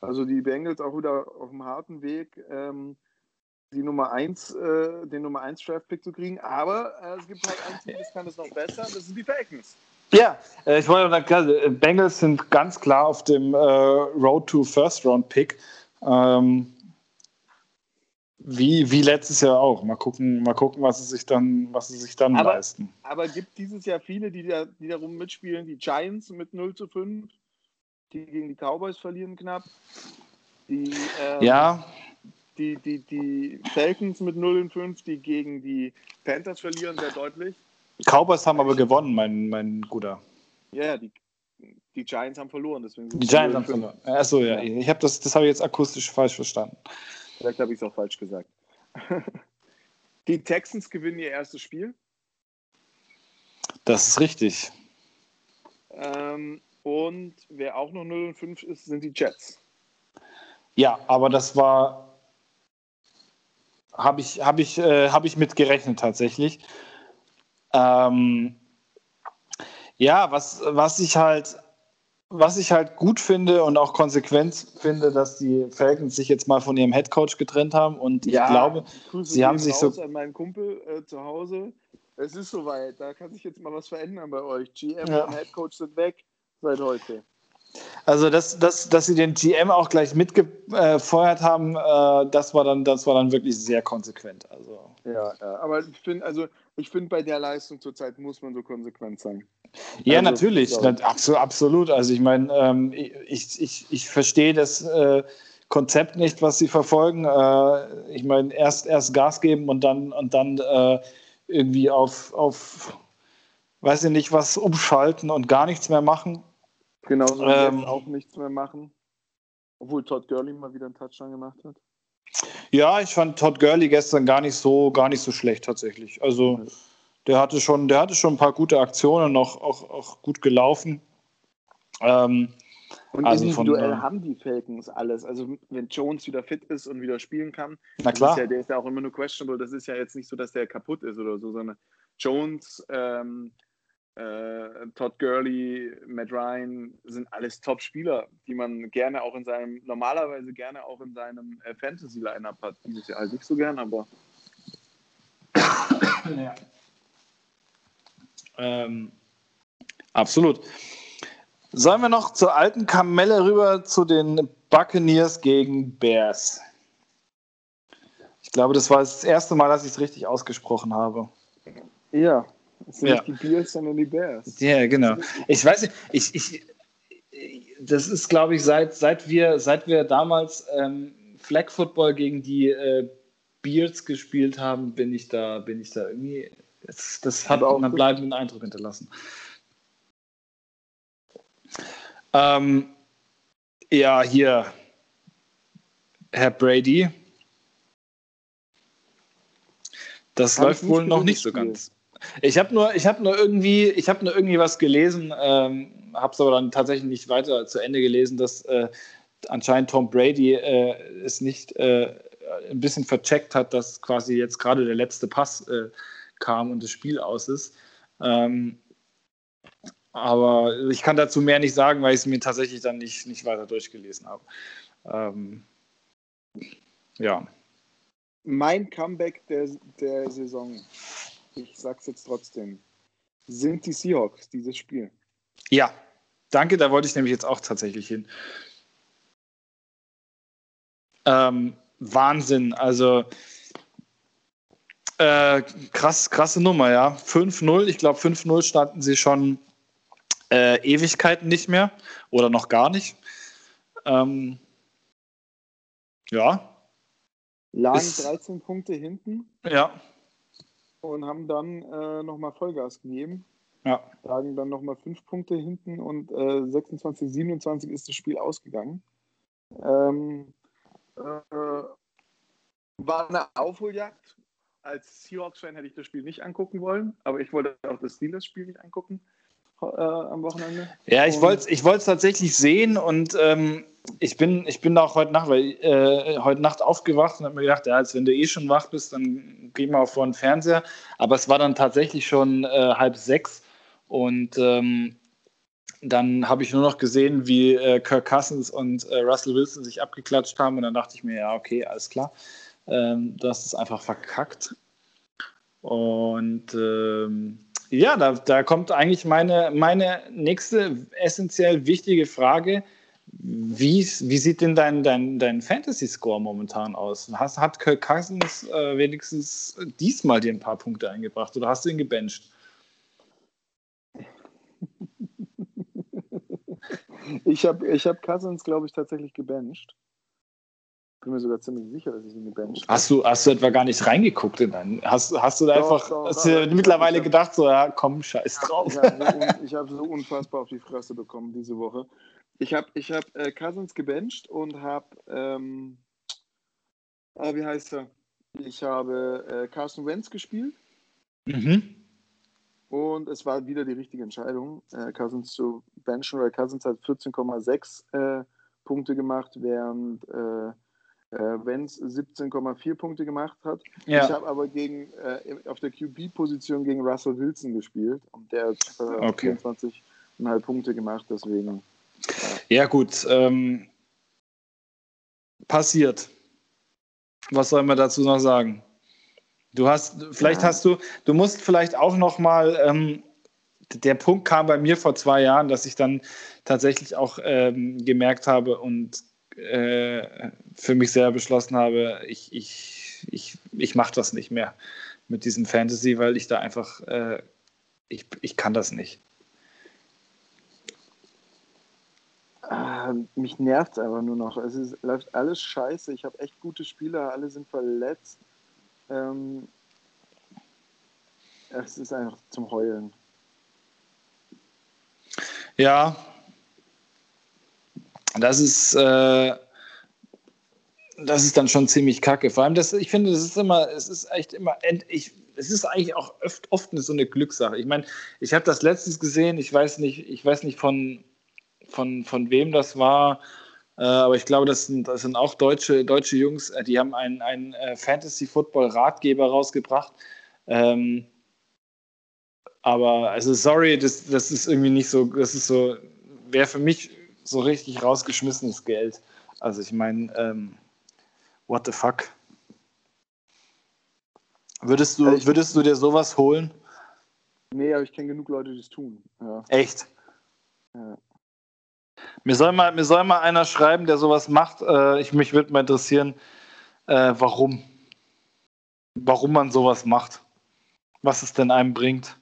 Also die Bengals auch wieder auf dem harten Weg, ähm, die Nummer 1, äh, den Nummer 1 Draft-Pick zu kriegen. Aber äh, es gibt halt ein Team, das kann es noch besser, das sind die Falcons. Ja, äh, ich wollte sagen, äh, Bengals sind ganz klar auf dem äh, Road to First Round Pick. Ähm, wie, wie letztes Jahr auch. Mal gucken, mal gucken, was sie sich dann, was sie sich dann aber, leisten. Aber gibt dieses Jahr viele, die, da, die darum mitspielen, die Giants mit 0 zu 5, die gegen die Cowboys verlieren knapp. Die, ähm, ja. Die, die, die Falcons mit 0 in 5, die gegen die Panthers verlieren, sehr deutlich. Cowboys haben aber gewonnen, mein, mein Guter. Ja, die, die Giants haben verloren. Deswegen die Giants haben verloren. Achso, ja. ja. Ich habe das, das habe ich jetzt akustisch falsch verstanden. Vielleicht habe ich es auch falsch gesagt. die Texans gewinnen ihr erstes Spiel. Das ist richtig. Ähm, und wer auch noch 0 und 5 ist, sind die Jets. Ja, aber das war. Habe ich, hab ich, äh, hab ich mit gerechnet tatsächlich. Ähm, ja, was, was ich halt was ich halt gut finde und auch konsequent finde, dass die Falcons sich jetzt mal von ihrem Headcoach getrennt haben und ich glaube, sie haben sich so an meinen Kumpel äh, zu Hause. Es ist soweit, da kann sich jetzt mal was verändern bei euch. GM ja. und Headcoach sind weg seit heute. Also, dass, dass, dass sie den GM auch gleich mitgefeuert haben, äh, das, war dann, das war dann wirklich sehr konsequent. Also. Ja, ja. aber ich finde, also, find, bei der Leistung zurzeit muss man so konsequent sein. Ja, also, natürlich, absolut, absolut. Also ich meine, ähm, ich, ich, ich verstehe das äh, Konzept nicht, was sie verfolgen. Äh, ich meine, erst, erst Gas geben und dann, und dann äh, irgendwie auf, auf, weiß ich nicht, was umschalten und gar nichts mehr machen. Genauso ähm, auch nichts mehr machen. Obwohl Todd Gurley mal wieder einen Touchdown gemacht hat. Ja, ich fand Todd Gurley gestern gar nicht so, gar nicht so schlecht tatsächlich. Also der hatte schon, der hatte schon ein paar gute Aktionen, auch, auch, auch gut gelaufen. Ähm, und also individuell von, haben die Falcons alles. Also wenn Jones wieder fit ist und wieder spielen kann, na klar. Ist ja, der ist ja auch immer nur questionable. Das ist ja jetzt nicht so, dass der kaputt ist oder so, sondern Jones, ähm, äh, Todd Gurley, Matt Ryan sind alles Top-Spieler, die man gerne auch in seinem, normalerweise gerne auch in seinem äh, Fantasy-Line-Up hat. Dieses Jahr halt nicht so gern, aber. ja. Ähm, absolut. Sollen wir noch zur alten Kamelle rüber zu den Buccaneers gegen Bears? Ich glaube, das war das erste Mal, dass ich es richtig ausgesprochen habe. Ja, das sind ja. nicht die Bears, sondern die Bears. Ja, genau. Ich weiß nicht, ich, ich, das ist, glaube ich, seit, seit, wir, seit wir damals ähm, Flag Football gegen die äh, Beards gespielt haben, bin ich da, bin ich da irgendwie. Das, das hat auch einen bleibenden Eindruck hinterlassen. Ähm, ja, hier, Herr Brady. Das Kann läuft wohl noch nicht so ganz. Ich habe nur, ich nur irgendwie, nur irgendwie was gelesen, ähm, habe es aber dann tatsächlich nicht weiter zu Ende gelesen, dass äh, anscheinend Tom Brady äh, es nicht äh, ein bisschen vercheckt hat, dass quasi jetzt gerade der letzte Pass äh, kam und das Spiel aus ist. Ähm, aber ich kann dazu mehr nicht sagen, weil ich es mir tatsächlich dann nicht, nicht weiter durchgelesen habe. Ähm, ja. Mein Comeback der, der Saison, ich sag's jetzt trotzdem, sind die Seahawks, dieses Spiel. Ja, danke, da wollte ich nämlich jetzt auch tatsächlich hin. Ähm, Wahnsinn, also äh, krass, krasse Nummer, ja. 5-0, ich glaube 5-0 standen sie schon äh, Ewigkeiten nicht mehr oder noch gar nicht. Ähm, ja. Lagen ist, 13 Punkte hinten. Ja. Und haben dann äh, nochmal Vollgas gegeben. Ja. Lagen dann nochmal 5 Punkte hinten und äh, 26, 27 ist das Spiel ausgegangen. Ähm, äh, war eine Aufholjagd. Als Seahawks-Fan hätte ich das Spiel nicht angucken wollen, aber ich wollte auch das Steelers-Spiel nicht angucken äh, am Wochenende. Ja, ich wollte es ich tatsächlich sehen und ähm, ich, bin, ich bin auch heute Nacht, weil, äh, heute Nacht aufgewacht und habe mir gedacht, ja, als wenn du eh schon wach bist, dann geh mal vor den Fernseher. Aber es war dann tatsächlich schon äh, halb sechs und ähm, dann habe ich nur noch gesehen, wie äh, Kirk Cousins und äh, Russell Wilson sich abgeklatscht haben und dann dachte ich mir, ja, okay, alles klar. Ähm, du hast es einfach verkackt. Und ähm, ja, da, da kommt eigentlich meine, meine nächste essentiell wichtige Frage. Wie, wie sieht denn dein, dein, dein Fantasy-Score momentan aus? Hast, hat Kirk Cousins äh, wenigstens diesmal dir ein paar Punkte eingebracht oder hast du ihn gebencht? Ich habe ich hab Cousins, glaube ich, tatsächlich gebencht bin mir sogar ziemlich sicher, dass ich ihn gebencht habe. Hast du, hast du etwa gar nicht reingeguckt in deinen? Hast, hast du da doch, einfach doch, hast doch, du mittlerweile hab, gedacht, so, ja, komm, scheiß drauf. Ich habe so, hab so, unfassbar auf die Fresse bekommen diese Woche. Ich habe ich hab, äh, Cousins gebencht und habe, ähm, äh, wie heißt er? Ich habe äh, Carson Wentz gespielt. Mhm. Und es war wieder die richtige Entscheidung, äh, Cousins zu benchen, weil Cousins hat 14,6 äh, Punkte gemacht, während äh, äh, Wenz 17,4 Punkte gemacht hat. Ja. Ich habe aber gegen, äh, auf der QB-Position gegen Russell Wilson gespielt und der hat äh, okay. 24,5 Punkte gemacht, deswegen. Ja, gut. Ähm, passiert. Was soll man dazu noch sagen? Du hast, vielleicht ja. hast du, du musst vielleicht auch noch mal, ähm, der Punkt kam bei mir vor zwei Jahren, dass ich dann tatsächlich auch ähm, gemerkt habe und äh, für mich selber beschlossen habe, ich, ich, ich, ich mache das nicht mehr mit diesem Fantasy, weil ich da einfach, äh, ich, ich kann das nicht. Ah, mich nervt es einfach nur noch. Es ist, läuft alles scheiße. Ich habe echt gute Spieler, alle sind verletzt. Ähm, es ist einfach zum Heulen. Ja, das ist, äh, das ist dann schon ziemlich kacke. Vor allem, das, ich finde, das ist immer, es ist echt immer, ich, es ist eigentlich auch oft, oft so eine Glückssache. Ich meine, ich habe das letztens gesehen, ich weiß nicht, ich weiß nicht von, von, von wem das war, äh, aber ich glaube, das sind, das sind auch deutsche, deutsche Jungs, äh, die haben einen, einen äh, Fantasy-Football-Ratgeber rausgebracht. Ähm, aber, also sorry, das, das ist irgendwie nicht so, das ist so, wäre für mich so richtig rausgeschmissenes Geld. Also ich meine, ähm, what the fuck? Würdest du, ja, würdest du dir sowas holen? Nee, aber ich kenne genug Leute, die es tun. Ja. Echt? Ja. Mir soll, mal, mir soll mal einer schreiben, der sowas macht. Äh, ich, mich würde mal interessieren, äh, warum. Warum man sowas macht. Was es denn einem bringt.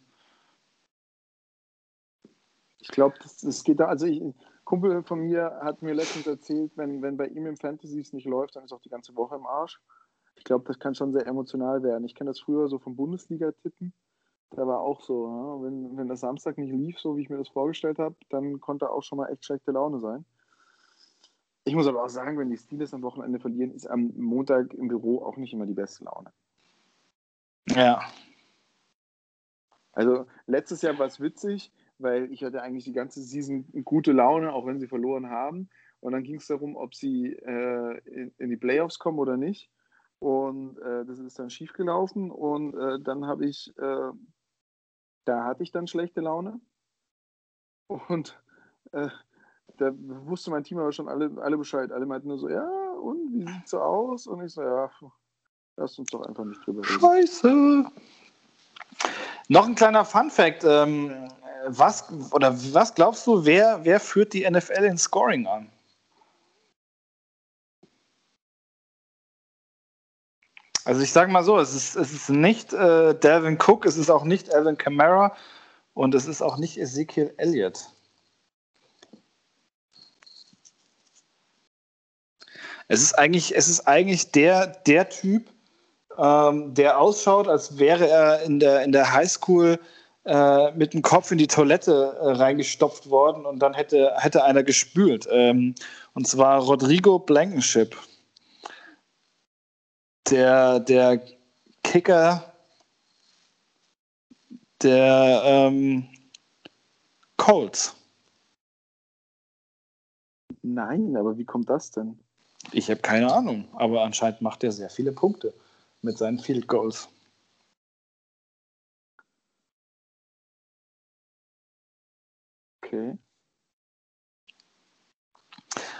Ich glaube, es geht da, also ich, Kumpel von mir hat mir letztens erzählt, wenn, wenn bei ihm im Fantasy es nicht läuft, dann ist auch die ganze Woche im Arsch. Ich glaube, das kann schon sehr emotional werden. Ich kenne das früher so vom Bundesliga-Tippen. Da war auch so, ja, wenn, wenn das Samstag nicht lief, so wie ich mir das vorgestellt habe, dann konnte auch schon mal echt schlechte Laune sein. Ich muss aber auch sagen, wenn die Steelers am Wochenende verlieren, ist am Montag im Büro auch nicht immer die beste Laune. Ja. Also letztes Jahr war es witzig, weil ich hatte eigentlich die ganze Season gute Laune, auch wenn sie verloren haben. Und dann ging es darum, ob sie äh, in, in, die Playoffs kommen oder nicht. Und äh, das ist dann schiefgelaufen. Und äh, dann habe ich, äh, da hatte ich dann schlechte Laune. Und äh, da wusste mein Team aber schon alle, alle Bescheid. Alle meinten nur so, ja, und wie sieht so aus? Und ich so, ja, lass uns doch einfach nicht drüber reden. Scheiße. Noch ein kleiner Fun-Fact. Ähm, was, oder was glaubst du, wer, wer führt die NFL in Scoring an? Also ich sage mal so, es ist, es ist nicht äh, Dalvin Cook, es ist auch nicht Alvin Kamara und es ist auch nicht Ezekiel Elliott. Es ist eigentlich, es ist eigentlich der, der Typ, ähm, der ausschaut, als wäre er in der, in der Highschool äh, mit dem Kopf in die Toilette äh, reingestopft worden und dann hätte, hätte einer gespült. Ähm, und zwar Rodrigo Blankenship. Der, der Kicker der ähm, Colts. Nein, aber wie kommt das denn? Ich habe keine Ahnung, aber anscheinend macht er sehr viele Punkte mit seinen Field Goals. Okay.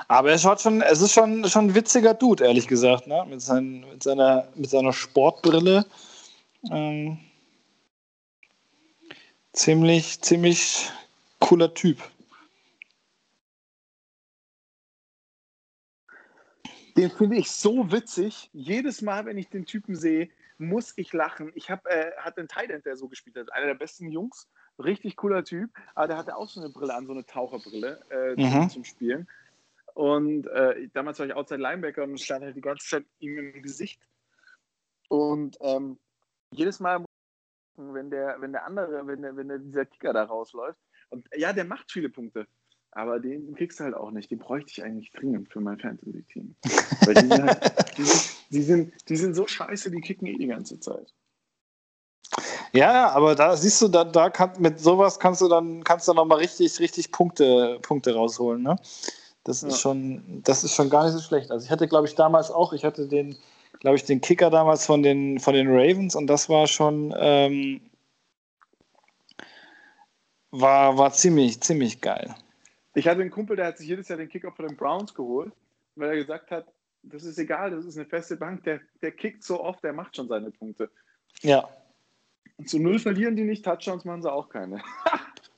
Aber er schaut schon, es ist schon, schon ein witziger Dude, ehrlich gesagt, ne? mit, seinen, mit, seiner, mit seiner Sportbrille. Ähm, ziemlich, ziemlich cooler Typ. Den finde ich so witzig. Jedes Mal, wenn ich den Typen sehe, muss ich lachen. Ich habe äh, hatte einen Thailand, der so gespielt hat, einer der besten Jungs, richtig cooler Typ, aber der hatte auch so eine Brille an, so eine Taucherbrille äh, mhm. zum, zum, Spielen. Und äh, damals war ich Outside Linebacker und stand halt die ganze Zeit ihm im Gesicht. Und ähm, jedes Mal, wenn der, wenn der andere, wenn, der, wenn der, dieser Kicker da rausläuft, und ja, der macht viele Punkte. Aber den kriegst du halt auch nicht. Den bräuchte ich eigentlich dringend für mein Fantasy-Team. Weil die sind, halt, die, sind, die, sind, die sind so scheiße, die kicken eh die ganze Zeit. Ja, aber da siehst du, da, da kann, mit sowas kannst du dann kannst du noch mal richtig, richtig Punkte, Punkte rausholen. Ne? Das ist ja. schon, das ist schon gar nicht so schlecht. Also ich hatte, glaube ich, damals auch, ich hatte den, glaube ich, den Kicker damals von den, von den Ravens und das war schon, ähm, war, war ziemlich, ziemlich geil. Ich hatte einen Kumpel, der hat sich jedes Jahr den Kicker von den Browns geholt, weil er gesagt hat, das ist egal, das ist eine feste Bank, der, der kickt so oft, der macht schon seine Punkte. Ja. Und zu null verlieren die nicht, Touchdowns machen sie auch keine.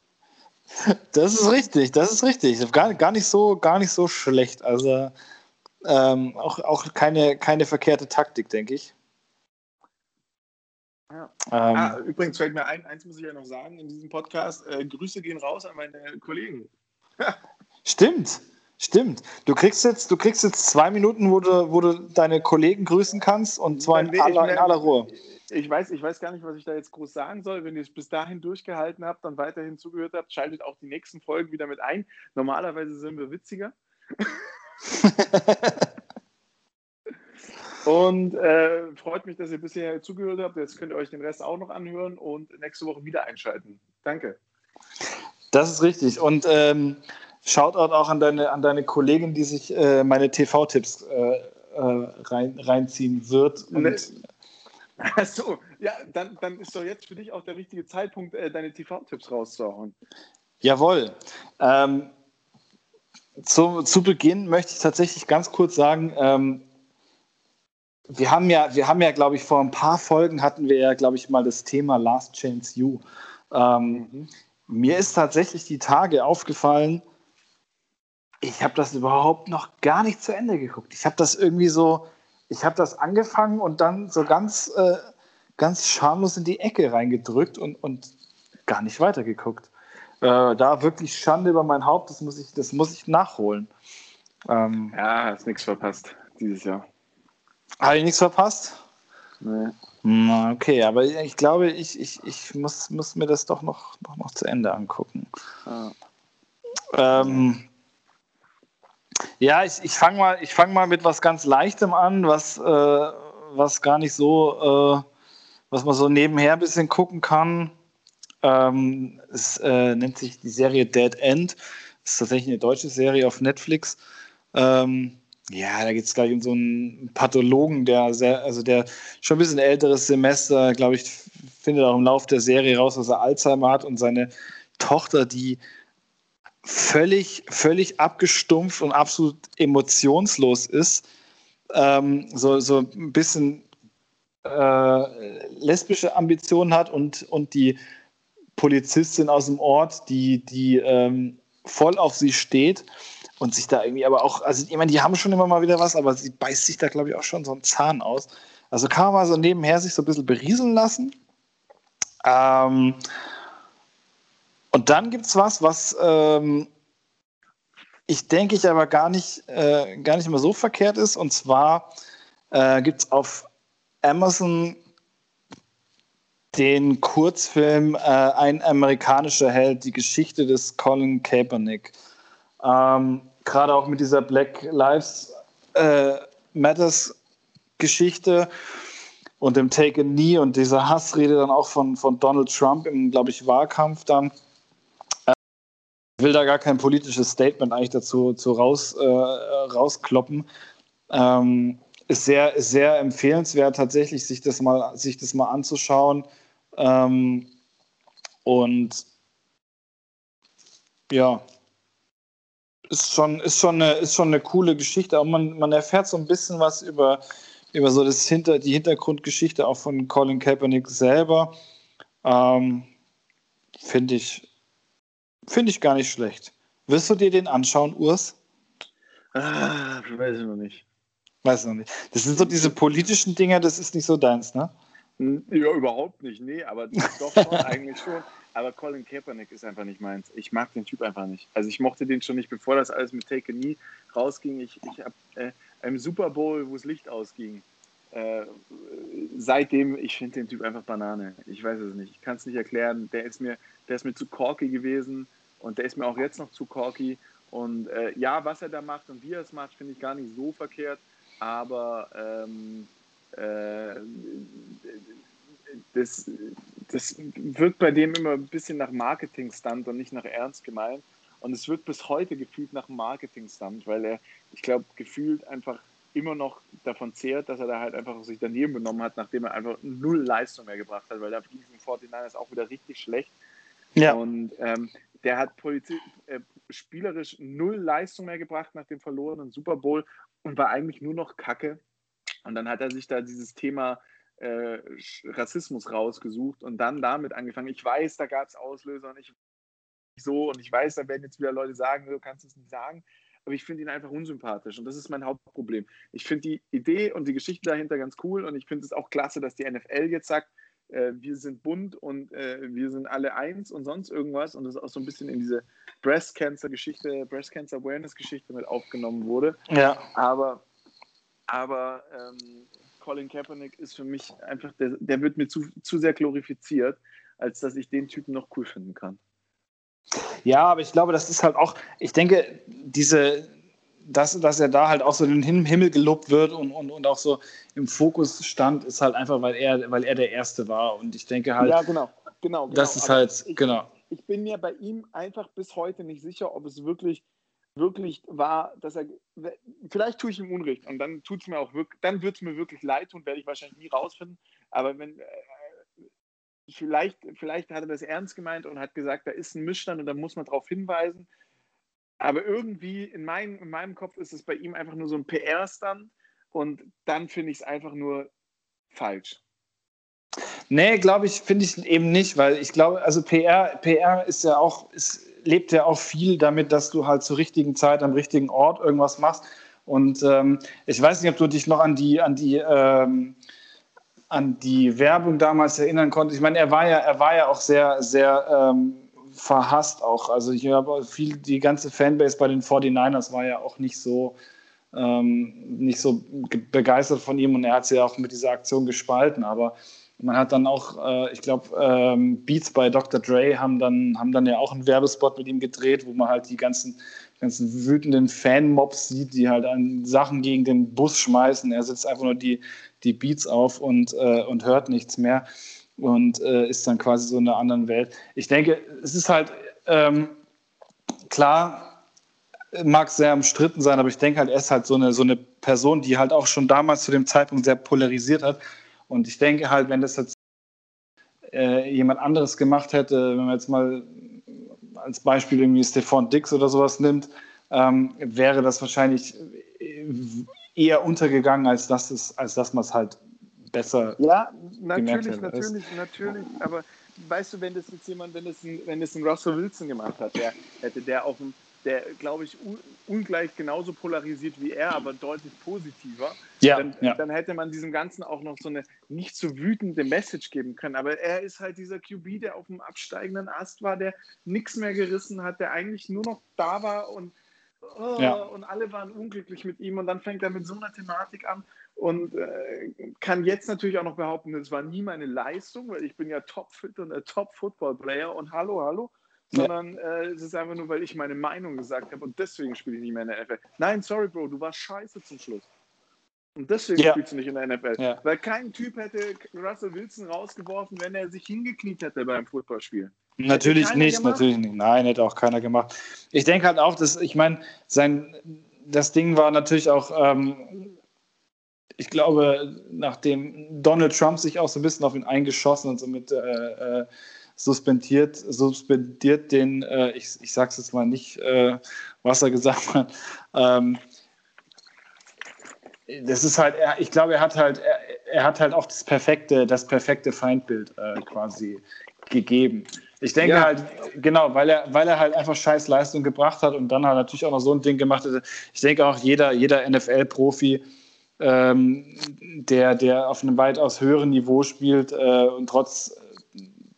das ist richtig, das ist richtig. Gar, gar, nicht, so, gar nicht so schlecht. Also ähm, auch, auch keine, keine verkehrte Taktik, denke ich. Ja. Ähm, ah, übrigens fällt mir ein, eins muss ich ja noch sagen in diesem Podcast. Äh, Grüße gehen raus an meine Kollegen. Stimmt, stimmt. Du kriegst jetzt, du kriegst jetzt zwei Minuten, wo du, wo du deine Kollegen grüßen kannst und zwar in, aller, in aller Ruhe. Ich weiß, ich weiß gar nicht, was ich da jetzt groß sagen soll. Wenn ihr es bis dahin durchgehalten habt und weiterhin zugehört habt, schaltet auch die nächsten Folgen wieder mit ein. Normalerweise sind wir witziger. und äh, freut mich, dass ihr bisher zugehört habt. Jetzt könnt ihr euch den Rest auch noch anhören und nächste Woche wieder einschalten. Danke. Das ist richtig. Und ähm, Shoutout auch an deine, an deine Kollegin, die sich äh, meine TV-Tipps äh, äh, rein, reinziehen wird. Und ne. Achso, ja, dann, dann ist doch jetzt für dich auch der richtige Zeitpunkt, äh, deine TV-Tipps rauszuhauen. Jawohl. Ähm, zu, zu Beginn möchte ich tatsächlich ganz kurz sagen, ähm, wir haben ja, wir haben ja, glaube ich, vor ein paar Folgen hatten wir ja, glaube ich, mal das Thema Last Chance You. Ähm, mhm. Mir ist tatsächlich die Tage aufgefallen, ich habe das überhaupt noch gar nicht zu Ende geguckt. Ich habe das irgendwie so, ich habe das angefangen und dann so ganz, äh, ganz schamlos in die Ecke reingedrückt und, und gar nicht weitergeguckt. äh, da wirklich Schande über mein Haupt, das muss ich, das muss ich nachholen. Ähm, ja, hast nichts verpasst dieses Jahr. Habe ich nichts verpasst? Nee. Okay, aber ich glaube, ich, ich, ich muss, muss mir das doch noch, noch, noch zu Ende angucken. Ah. Ähm, ja, ich, ich fange mal, fang mal mit was ganz Leichtem an, was, äh, was gar nicht so, äh, was man so nebenher ein bisschen gucken kann. Ähm, es äh, nennt sich die Serie Dead End. Das ist tatsächlich eine deutsche Serie auf Netflix. Ähm, ja, da geht es gleich um so einen Pathologen, der sehr, also der schon ein bisschen älteres Semester, glaube ich, findet auch im Laufe der Serie raus, dass er Alzheimer hat und seine Tochter, die völlig, völlig abgestumpft und absolut emotionslos ist, ähm, so, so ein bisschen äh, lesbische Ambitionen hat und, und die Polizistin aus dem Ort, die, die ähm, voll auf sie steht und sich da irgendwie aber auch, also ich meine, die haben schon immer mal wieder was, aber sie beißt sich da, glaube ich, auch schon so einen Zahn aus. Also kann man mal so nebenher sich so ein bisschen berieseln lassen. Ähm, und dann gibt es was, was ähm, ich denke ich aber gar nicht, äh, gar nicht mal so verkehrt ist. Und zwar äh, gibt es auf Amazon den Kurzfilm äh, Ein amerikanischer Held, die Geschichte des Colin Kaepernick. Ähm, Gerade auch mit dieser Black Lives äh, Matters Geschichte und dem Take a Knee und dieser Hassrede dann auch von, von Donald Trump im, glaube ich, Wahlkampf dann. Will da gar kein politisches Statement eigentlich dazu, dazu raus, äh, rauskloppen. Ähm, ist sehr, sehr empfehlenswert, tatsächlich sich das mal, sich das mal anzuschauen. Ähm, und ja, ist schon, ist schon, eine, ist schon eine coole Geschichte. Auch man, man erfährt so ein bisschen was über, über so das Hinter, die Hintergrundgeschichte auch von Colin Kaepernick selber. Ähm, Finde ich, find ich gar nicht schlecht. Wirst du dir den anschauen, Urs? Ah, weiß ich noch nicht. Weiß noch nicht. Das sind so diese politischen Dinger, das ist nicht so deins, ne? Ja, überhaupt nicht, nee, aber doch schon, eigentlich schon. Aber Colin Kaepernick ist einfach nicht meins. Ich mag den Typ einfach nicht. Also ich mochte den schon nicht, bevor das alles mit Take a Knee rausging. Ich, ich habe äh, im Super Bowl, wo es Licht ausging, äh, seitdem, ich finde den Typ einfach Banane. Ich weiß es nicht. Ich kann es nicht erklären. Der ist mir, der ist mir zu corky gewesen und der ist mir auch jetzt noch zu corky. Und äh, ja, was er da macht und wie er es macht, finde ich gar nicht so verkehrt aber ähm, äh, das, das wirkt bei dem immer ein bisschen nach Marketing-Stunt und nicht nach ernst gemeint. Und es wird bis heute gefühlt nach Marketing-Stunt, weil er, ich glaube, gefühlt einfach immer noch davon zehrt, dass er da halt einfach sich daneben benommen hat, nachdem er einfach null Leistung mehr gebracht hat, weil da es im 49ers auch wieder richtig schlecht. Ja. Und ähm, der hat Polizi äh, spielerisch null Leistung mehr gebracht nach dem verlorenen Super Bowl und war eigentlich nur noch Kacke. Und dann hat er sich da dieses Thema äh, Rassismus rausgesucht und dann damit angefangen. Ich weiß, da gab es Auslöser und ich so und ich weiß, da werden jetzt wieder Leute sagen, du kannst es nicht sagen, aber ich finde ihn einfach unsympathisch und das ist mein Hauptproblem. Ich finde die Idee und die Geschichte dahinter ganz cool und ich finde es auch klasse, dass die NFL jetzt sagt, äh, wir sind bunt und äh, wir sind alle eins und sonst irgendwas und das auch so ein bisschen in diese Breast Cancer Geschichte, Breast Cancer Awareness Geschichte mit aufgenommen wurde. Ja. Aber, aber ähm, Colin Kaepernick ist für mich einfach, der, der wird mir zu, zu sehr glorifiziert, als dass ich den Typen noch cool finden kann. Ja, aber ich glaube, das ist halt auch, ich denke, diese, dass, dass er da halt auch so in den Himmel gelobt wird und, und, und auch so im Fokus stand, ist halt einfach, weil er, weil er der Erste war. Und ich denke halt. Ja, genau. genau, genau. Das ist Aber halt, ich, genau. Ich bin mir bei ihm einfach bis heute nicht sicher, ob es wirklich, wirklich war, dass er. Vielleicht tue ich ihm Unrecht und dann tut es mir auch wirklich, dann wird es mir wirklich leid tun, werde ich wahrscheinlich nie rausfinden. Aber wenn. Äh, vielleicht, vielleicht hat er das ernst gemeint und hat gesagt, da ist ein Missstand und da muss man darauf hinweisen. Aber irgendwie in, mein, in meinem Kopf ist es bei ihm einfach nur so ein PR-Stand und dann finde ich es einfach nur falsch. Nee, glaube ich, finde ich eben nicht, weil ich glaube, also PR, PR ist ja auch, ist, lebt ja auch viel damit, dass du halt zur richtigen Zeit am richtigen Ort irgendwas machst. Und ähm, ich weiß nicht, ob du dich noch an die, an die, ähm, an die Werbung damals erinnern konntest. Ich meine, er war ja, er war ja auch sehr, sehr ähm, verhasst auch. Also ich habe viel, die ganze Fanbase bei den 49ers war ja auch nicht so, ähm, nicht so begeistert von ihm und er hat sie ja auch mit dieser Aktion gespalten. Aber man hat dann auch, äh, ich glaube, ähm, Beats bei Dr. Dre haben dann, haben dann ja auch einen Werbespot mit ihm gedreht, wo man halt die ganzen, ganzen wütenden Fan-Mobs sieht, die halt an Sachen gegen den Bus schmeißen. Er setzt einfach nur die, die Beats auf und, äh, und hört nichts mehr und äh, ist dann quasi so in einer anderen Welt. Ich denke, es ist halt ähm, klar, mag sehr umstritten sein, aber ich denke halt, er ist halt so eine, so eine Person, die halt auch schon damals zu dem Zeitpunkt sehr polarisiert hat. Und ich denke halt, wenn das jetzt äh, jemand anderes gemacht hätte, wenn man jetzt mal als Beispiel irgendwie Stefan Dix oder sowas nimmt, ähm, wäre das wahrscheinlich eher untergegangen, als dass, es, als dass man es halt besser. Ja, natürlich, natürlich, natürlich. Aber weißt du, wenn das jetzt jemand, wenn das ein, wenn das ein Russell Wilson gemacht hat, der hätte der auf dem der, glaube ich, ungleich genauso polarisiert wie er, aber deutlich positiver, ja, dann, ja. dann, hätte man diesem Ganzen auch noch so eine nicht so wütende Message geben können. Aber er ist halt dieser QB, der auf dem absteigenden Ast war, der nichts mehr gerissen hat, der eigentlich nur noch da war und, oh, ja. und alle waren unglücklich mit ihm. Und dann fängt er mit so einer Thematik an und äh, kann jetzt natürlich auch noch behaupten, es war nie meine Leistung, weil ich bin ja topfit und ein Top-Football-Player und hallo, hallo sondern äh, es ist einfach nur, weil ich meine Meinung gesagt habe und deswegen spiele ich nicht mehr in der NFL. Nein, sorry, Bro, du warst scheiße zum Schluss. Und deswegen ja. spielst du nicht in der NFL. Ja. Weil kein Typ hätte Russell Wilson rausgeworfen, wenn er sich hingekniet hätte beim Footballspiel. Natürlich nicht, gemacht? natürlich nicht. Nein, hätte auch keiner gemacht. Ich denke halt auch, dass, ich meine, sein, das Ding war natürlich auch, ähm, ich glaube, nachdem Donald Trump sich auch so ein bisschen auf ihn eingeschossen und so mit äh, äh, suspendiert, suspendiert den, äh, ich, ich sage es jetzt mal nicht, äh, was er gesagt hat. Ähm, das ist halt, er, ich glaube, er hat halt, er, er, hat halt auch das perfekte, das perfekte Feindbild äh, quasi gegeben. Ich denke ja. halt, genau, weil er, weil er halt einfach scheiß Leistung gebracht hat und dann halt natürlich auch noch so ein Ding gemacht hat. Ich denke auch, jeder, jeder NFL-Profi, ähm, der, der auf einem weitaus höheren Niveau spielt äh, und trotz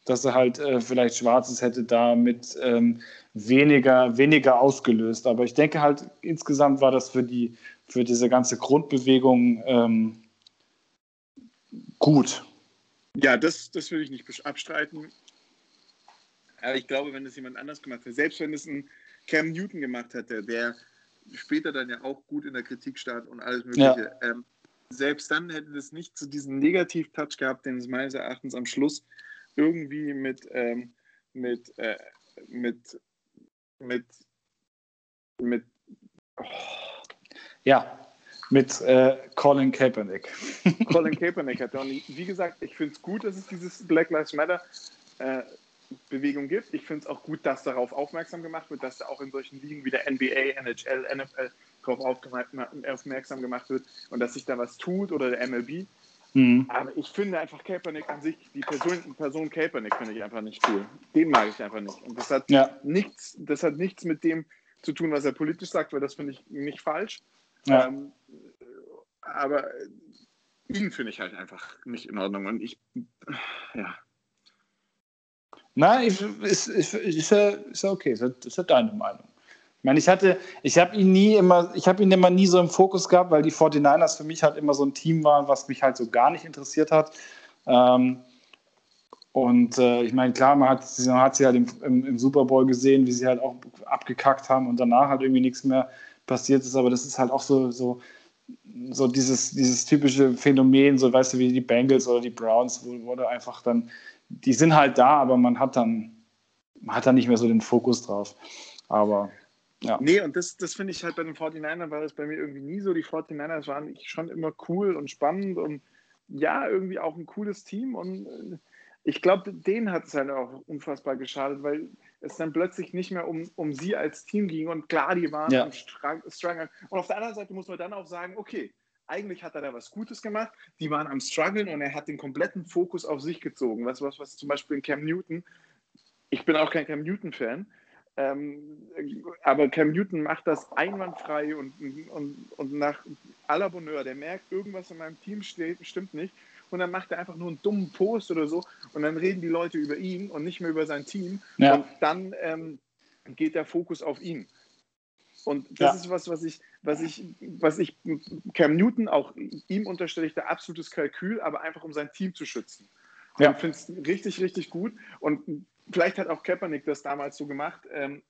dass er halt äh, vielleicht Schwarzes hätte damit ähm, weniger, weniger ausgelöst. Aber ich denke halt, insgesamt war das für, die, für diese ganze Grundbewegung ähm, gut. Ja, das, das würde ich nicht abstreiten. Aber ich glaube, wenn es jemand anders gemacht hätte, selbst wenn es ein Cam Newton gemacht hätte, der später dann ja auch gut in der Kritik stand und alles Mögliche, ja. ähm, selbst dann hätte es nicht zu diesem Negativ-Touch gehabt, den es meines Erachtens am Schluss irgendwie mit, ähm, mit, äh, mit, mit, mit, oh. ja, mit äh, Colin Kaepernick. Colin Kaepernick hat und wie gesagt, ich finde es gut, dass es dieses Black Lives Matter äh, Bewegung gibt. Ich finde es auch gut, dass darauf aufmerksam gemacht wird, dass da auch in solchen Ligen wie der NBA, NHL, NFL darauf aufmerksam gemacht wird und dass sich da was tut oder der MLB. Mhm. Aber ich finde einfach Kaepernick an sich, die Person, Person Kaepernick finde ich einfach nicht cool. Den mag ich einfach nicht. Und das hat, ja. nichts, das hat nichts mit dem zu tun, was er politisch sagt, weil das finde ich nicht falsch. Ja. Ähm, aber ihn finde ich halt einfach nicht in Ordnung. Und ich, ja. Nein, ist, ist, ist, ist, ist okay, ist, ist deine Meinung. Ich meine, ich hatte, ich habe ihn nie immer, ich habe ihn immer nie so im Fokus gehabt, weil die 49ers für mich halt immer so ein Team waren, was mich halt so gar nicht interessiert hat. Ähm, und äh, ich meine, klar, man hat, man hat sie halt im, im, im, Super Bowl gesehen, wie sie halt auch abgekackt haben und danach halt irgendwie nichts mehr passiert ist. Aber das ist halt auch so, so, so dieses, dieses typische Phänomen, so weißt du, wie die Bengals oder die Browns, wo, wo da einfach dann, die sind halt da, aber man hat dann, man hat dann nicht mehr so den Fokus drauf. Aber ja. Nee, und das, das finde ich halt bei den 49ers war das bei mir irgendwie nie so. Die 49ers waren schon immer cool und spannend und ja, irgendwie auch ein cooles Team. Und äh, ich glaube, denen hat es halt auch unfassbar geschadet, weil es dann plötzlich nicht mehr um, um sie als Team ging. Und klar, die waren ja. am Struggle. Und auf der anderen Seite muss man dann auch sagen, okay, eigentlich hat er da was Gutes gemacht. Die waren am Struggeln und er hat den kompletten Fokus auf sich gezogen. Was, was, was zum Beispiel in Cam Newton, ich bin auch kein Cam Newton-Fan, ähm, aber Cam Newton macht das einwandfrei und, und, und nach aller Bonheur. Der merkt, irgendwas in meinem Team steht, stimmt nicht. und dann macht er einfach nur einen dummen Post oder so und dann reden die Leute über ihn und nicht mehr über sein Team Ja. und dann ähm, geht der Fokus auf ihn. Und das Ja. ist was, was ich, was ich, was ich Cam Newton, auch ihm unterstelle ich da absolutes Kalkül, aber einfach um sein Team zu schützen. Ja. Ich finde es richtig, richtig gut. Und vielleicht hat auch Kaepernick das damals so gemacht. Ähm,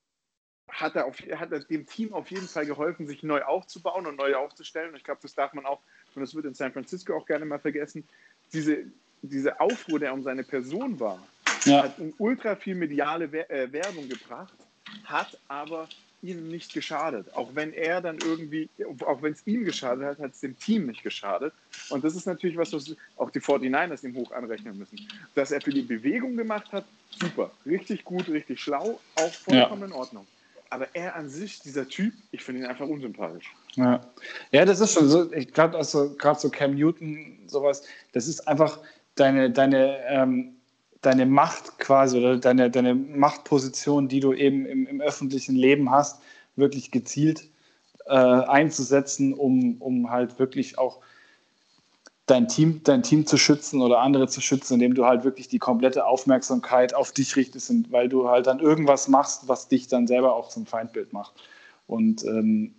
hat er, auf, hat er dem Team auf jeden Fall geholfen, sich neu aufzubauen und neu aufzustellen. Und ich glaube, das darf man auch, und das wird in San Francisco auch gerne mal vergessen, diese, diese Aufruhr, der um seine Person war, Ja. hat ultra viel mediale äh, Werbung gebracht, hat aber ihm nicht geschadet. Auch wenn er dann irgendwie, auch wenn es ihm geschadet hat, hat es dem Team nicht geschadet. Und das ist natürlich was, was auch die 49ers ihm hoch anrechnen müssen. Dass er für die Bewegung gemacht hat, super. Richtig gut, richtig schlau, auch vollkommen in Ordnung. Aber er an sich, dieser Typ, ich finde ihn einfach unsympathisch. Ja. ja, das ist schon so. Ich glaube, also, gerade so Cam Newton, sowas, das ist einfach deine, deine, ähm, deine Macht quasi oder deine, deine Machtposition, die du eben im, im öffentlichen Leben hast, wirklich gezielt äh, einzusetzen, um, um halt wirklich auch dein Team, dein Team zu schützen oder andere zu schützen, indem du halt wirklich die komplette Aufmerksamkeit auf dich richtest, weil du halt dann irgendwas machst, was dich dann selber auch zum Feindbild macht. Und ähm,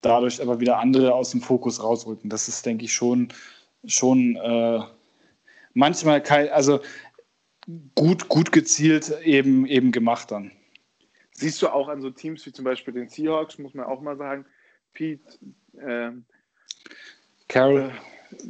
dadurch aber wieder andere aus dem Fokus rausrücken. Das ist, denke ich, schon, schon äh, manchmal kein, also gut, gut gezielt eben, eben gemacht dann. Siehst du auch an so Teams wie zum Beispiel den Seahawks, muss man auch mal sagen, Pete, ähm, Carol.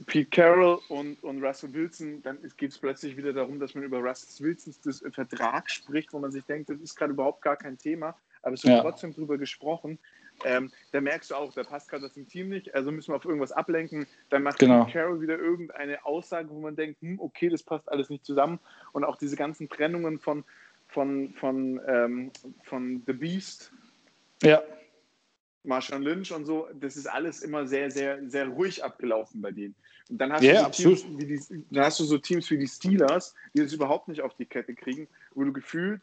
Pete Carroll und, und Russell Wilson, dann geht es plötzlich wieder darum, dass man über Russell Wilsons das Vertrag spricht, wo man sich denkt, das ist gerade überhaupt gar kein Thema, aber es wird Ja. trotzdem drüber gesprochen. Ähm, da merkst du auch, da passt gerade das im Team nicht, also müssen wir auf irgendwas ablenken. Dann macht Genau. Carroll wieder irgendeine Aussage, wo man denkt, hm, okay, das passt alles nicht zusammen. Und auch diese ganzen Trennungen von, von, von, ähm, von The Beast, Ja, Marshawn Lynch und so, das ist alles immer sehr, sehr, sehr ruhig abgelaufen bei denen. Und dann hast, Ja, du, so. Teams die, dann hast du so Teams wie die Steelers, die das überhaupt nicht auf die Kette kriegen, wo du gefühlt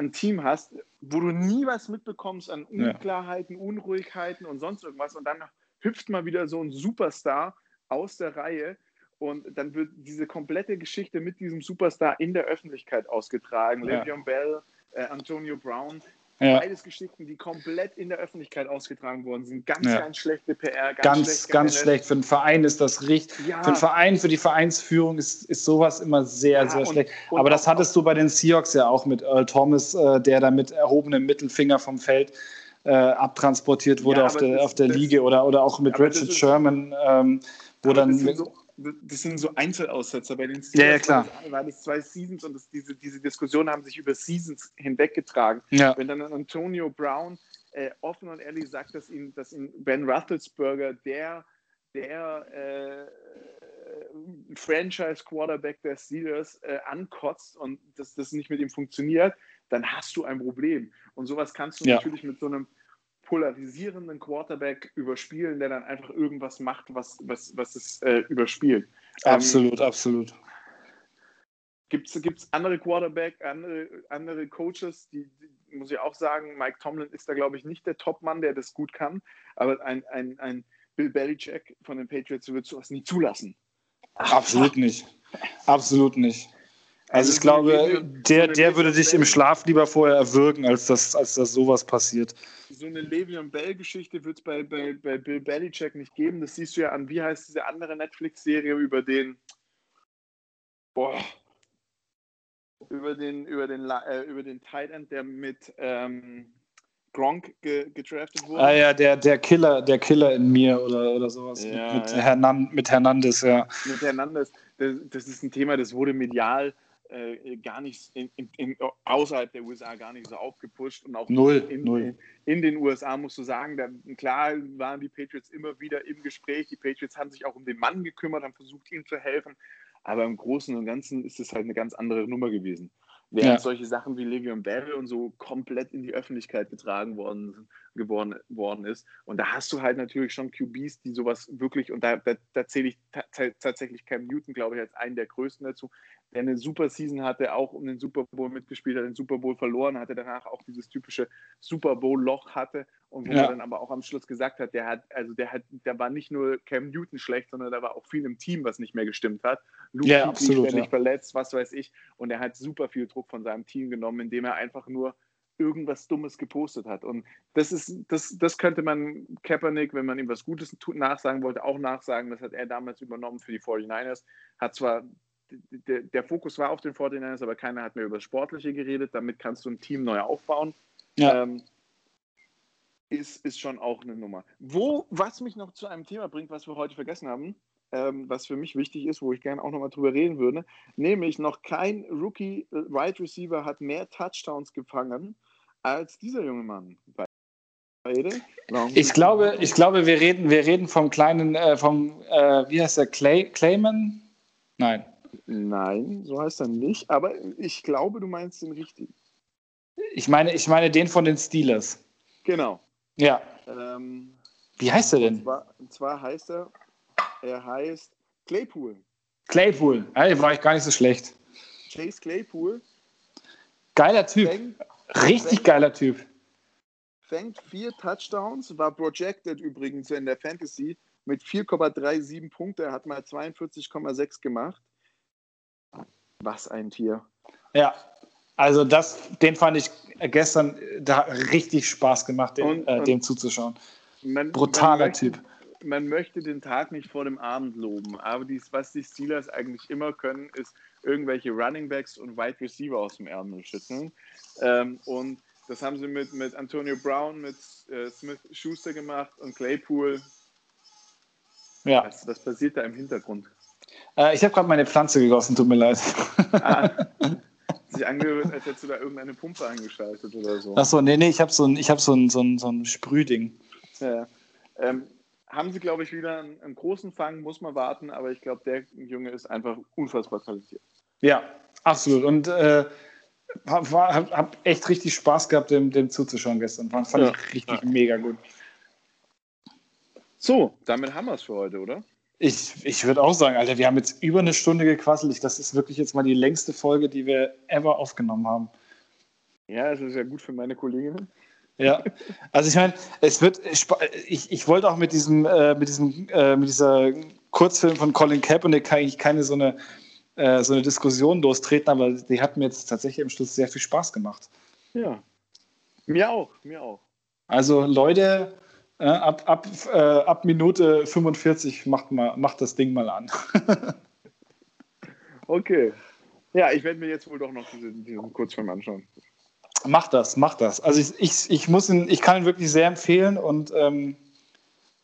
ein Team hast, wo du nie was mitbekommst an Ja. Unklarheiten, Unruhigkeiten und sonst irgendwas. Und dann hüpft mal wieder so ein Superstar aus der Reihe und dann wird diese komplette Geschichte mit diesem Superstar in der Öffentlichkeit ausgetragen. Ja. Le'Veon Bell, äh, Antonio Brown, ja. Beides Geschichten, die komplett in der Öffentlichkeit ausgetragen worden sind. Ganz, Ja. ganz schlechte PR. Ganz, Ganz, schlecht ganz schlecht. Für den Verein ist das richtig. Ja. Für den Verein, für die Vereinsführung ist, ist sowas immer sehr, sehr und- schlecht. und Aber das hattest du bei den Seahawks ja auch mit Earl Thomas, äh, der da mit erhobenem Mittelfinger vom Feld äh, abtransportiert wurde auf der, das- auf der das- Liege oder, oder auch mit Richard Sherman, ähm, wo dann. so, das sind so Einzelaussetzer. Bei den Ja, ja, klar. War das, war das zwei Seasons und das, diese, diese Diskussionen haben sich über Seasons hinweggetragen. ja, Wenn dann Antonio Brown äh, offen und ehrlich sagt, dass ihn, dass ihn Ben Roethlisberger der, der äh, Franchise-Quarterback der Steelers äh, ankotzt und dass das nicht mit ihm funktioniert, dann hast du ein Problem. Und sowas kannst du Ja. natürlich mit so einem polarisierenden Quarterback überspielen, der dann einfach irgendwas macht, was, was, was es äh, überspielt. Ähm, absolut, absolut. Gibt es andere Quarterback, andere, andere Coaches, die, die, muss ich auch sagen, Mike Tomlin ist da, glaube ich, nicht der Top-Mann, der das gut kann, aber ein, ein, ein Bill Belichick von den Patriots wird sowas nie zulassen. Absolut nicht. Absolut nicht. Also Also ich glaube, der, der würde dich im Schlaf lieber vorher erwürgen, als dass, als dass sowas passiert. So eine Le'Veon Bell-Geschichte wird es bei, bei, bei Bill Belichick nicht geben. Das siehst du ja an, wie heißt diese andere Netflix-Serie über den, boah, über den, über den, äh, über den Tight End, der mit ähm, Gronk ge gedraftet wurde. Ah ja, der, der Killer, der Killer in mir oder, oder sowas. Ja, mit, mit, ja. Hernan, mit Hernandez, ja. mit Hernandez, das, das ist ein Thema, das wurde medial äh, gar nicht in, in, außerhalb der USA gar nicht so aufgepusht und auch Null, in, null. In, den USA musst du sagen, da, klar waren die Patriots immer wieder im Gespräch. Die Patriots haben sich auch um den Mann gekümmert, haben versucht, ihm zu helfen. Aber im Großen und Ganzen ist es halt eine ganz andere Nummer gewesen. Während Ja. solche Sachen wie Le'Veon Bell und so komplett in die Öffentlichkeit getragen worden geworden worden ist. Und da hast du halt natürlich schon QBs, die sowas wirklich, und da, da, da zähle ich tatsächlich Cam Newton, glaube ich, als einen der größten dazu, der eine super Season hatte, auch um den Super Bowl mitgespielt hat, den Super Bowl verloren hatte, danach auch dieses typische Super Bowl-Loch hatte und wo ja. man dann aber auch am Schluss gesagt hat, der hat, also der hat, da war nicht nur Cam Newton schlecht, sondern da war auch viel im Team, was nicht mehr gestimmt hat. Luke ja, absolut, ständig ja. verletzt, was weiß ich. Und er hat super viel Druck von seinem Team genommen, indem er einfach nur irgendwas Dummes gepostet hat. Und das ist, das, das könnte man Kaepernick, wenn man ihm was Gutes nachsagen wollte, auch nachsagen. Das hat er damals übernommen für die 49ers. Hat zwar der, der Fokus war auf den 49ers, aber keiner hat mehr über das Sportliche geredet. Damit kannst du ein Team neu aufbauen. Ja. Ähm, ist, ist schon auch eine Nummer. Wo, was mich noch zu einem Thema bringt, was wir heute vergessen haben, ähm, was für mich wichtig ist, wo ich gerne auch nochmal drüber reden würde, nämlich noch kein Rookie Wide Receiver hat mehr Touchdowns gefangen als dieser junge Mann. Ich glaube, ich glaube, wir reden, wir reden vom kleinen, äh, vom, äh, wie heißt der, Clay, Clayman? Nein. Nein, so heißt er nicht, aber ich glaube, du meinst den richtigen. Ich meine, ich meine den von den Steelers. Genau. Ja. Ähm, wie heißt er denn? Und zwar, und zwar, heißt er, er heißt Claypool. Claypool, ja, war ich gar nicht so schlecht. Chase Claypool. Geiler Typ. Fängt, Richtig fängt, geiler Typ. Fängt vier Touchdowns, war projected übrigens in der Fantasy mit 4,37 Punkte. Er hat mal 42,6 gemacht. Was ein Tier. Ja, also das, den fand ich gestern da richtig Spaß gemacht, den, und, äh, dem zuzuschauen. Man, Brutaler man möchte, Typ. Man möchte den Tag nicht vor dem Abend loben, aber dies, was die Steelers eigentlich immer können, ist irgendwelche Running Backs und Wide Receiver aus dem Ärmel schütteln. Ähm, und das haben sie mit, mit Antonio Brown, mit äh, Smith Schuster gemacht und Claypool. Ja. Das, das passiert da im Hintergrund. Äh, ich habe gerade meine Pflanze gegossen, tut mir leid. Ah, sich angehört, als hättest du da irgendeine Pumpe eingeschaltet oder so. Achso, nee, nee, ich habe so ein, hab so ein, so ein, so ein Sprühding. Ja. Ähm, haben sie, glaube ich, wieder einen, einen, großen Fang, muss man warten, aber ich glaube, der Junge ist einfach unfassbar talentiert. Ja, absolut. Und äh, habe hab echt richtig Spaß gehabt, dem, dem zuzuschauen gestern. Fand ja. ich richtig ja. mega gut. So, damit haben wir es für heute, oder? Ich, ich würde auch sagen, Alter, wir haben jetzt über eine Stunde gequasselt. Das ist wirklich jetzt mal die längste Folge, die wir ever aufgenommen haben. Ja, das ist ja gut für meine Kolleginnen. Ja, also ich meine, es wird, ich, ich wollte auch mit diesem, äh, mit diesem, äh, mit dieser Kurzfilm von Colin Kaepernick eigentlich keine so eine, äh, so eine Diskussion lostreten, aber die hat mir jetzt tatsächlich im Schluss sehr viel Spaß gemacht. Ja, mir auch, mir auch. Also Leute, äh, ab, ab, äh, ab Minute 45 macht, mal, macht das Ding mal an. okay. Ja, ich werde mir jetzt wohl doch noch diesen, diesen Kurzfilm anschauen. Mach das, mach das. Also ich, ich, ich, muss ihn, ich kann ihn wirklich sehr empfehlen und ähm,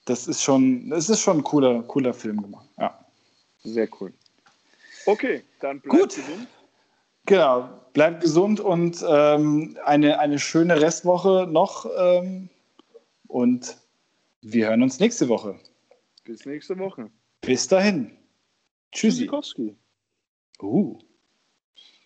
das ist schon, das ist schon ein cooler, cooler Film gemacht. Ja. Sehr cool. Okay, dann bleibt Gut. gesund. Genau, bleibt gesund und ähm, eine, eine schöne Restwoche noch. Ähm, und wir hören uns nächste Woche. Bis nächste Woche. Bis dahin. Tschüssi. Tschüssikowski. Uh.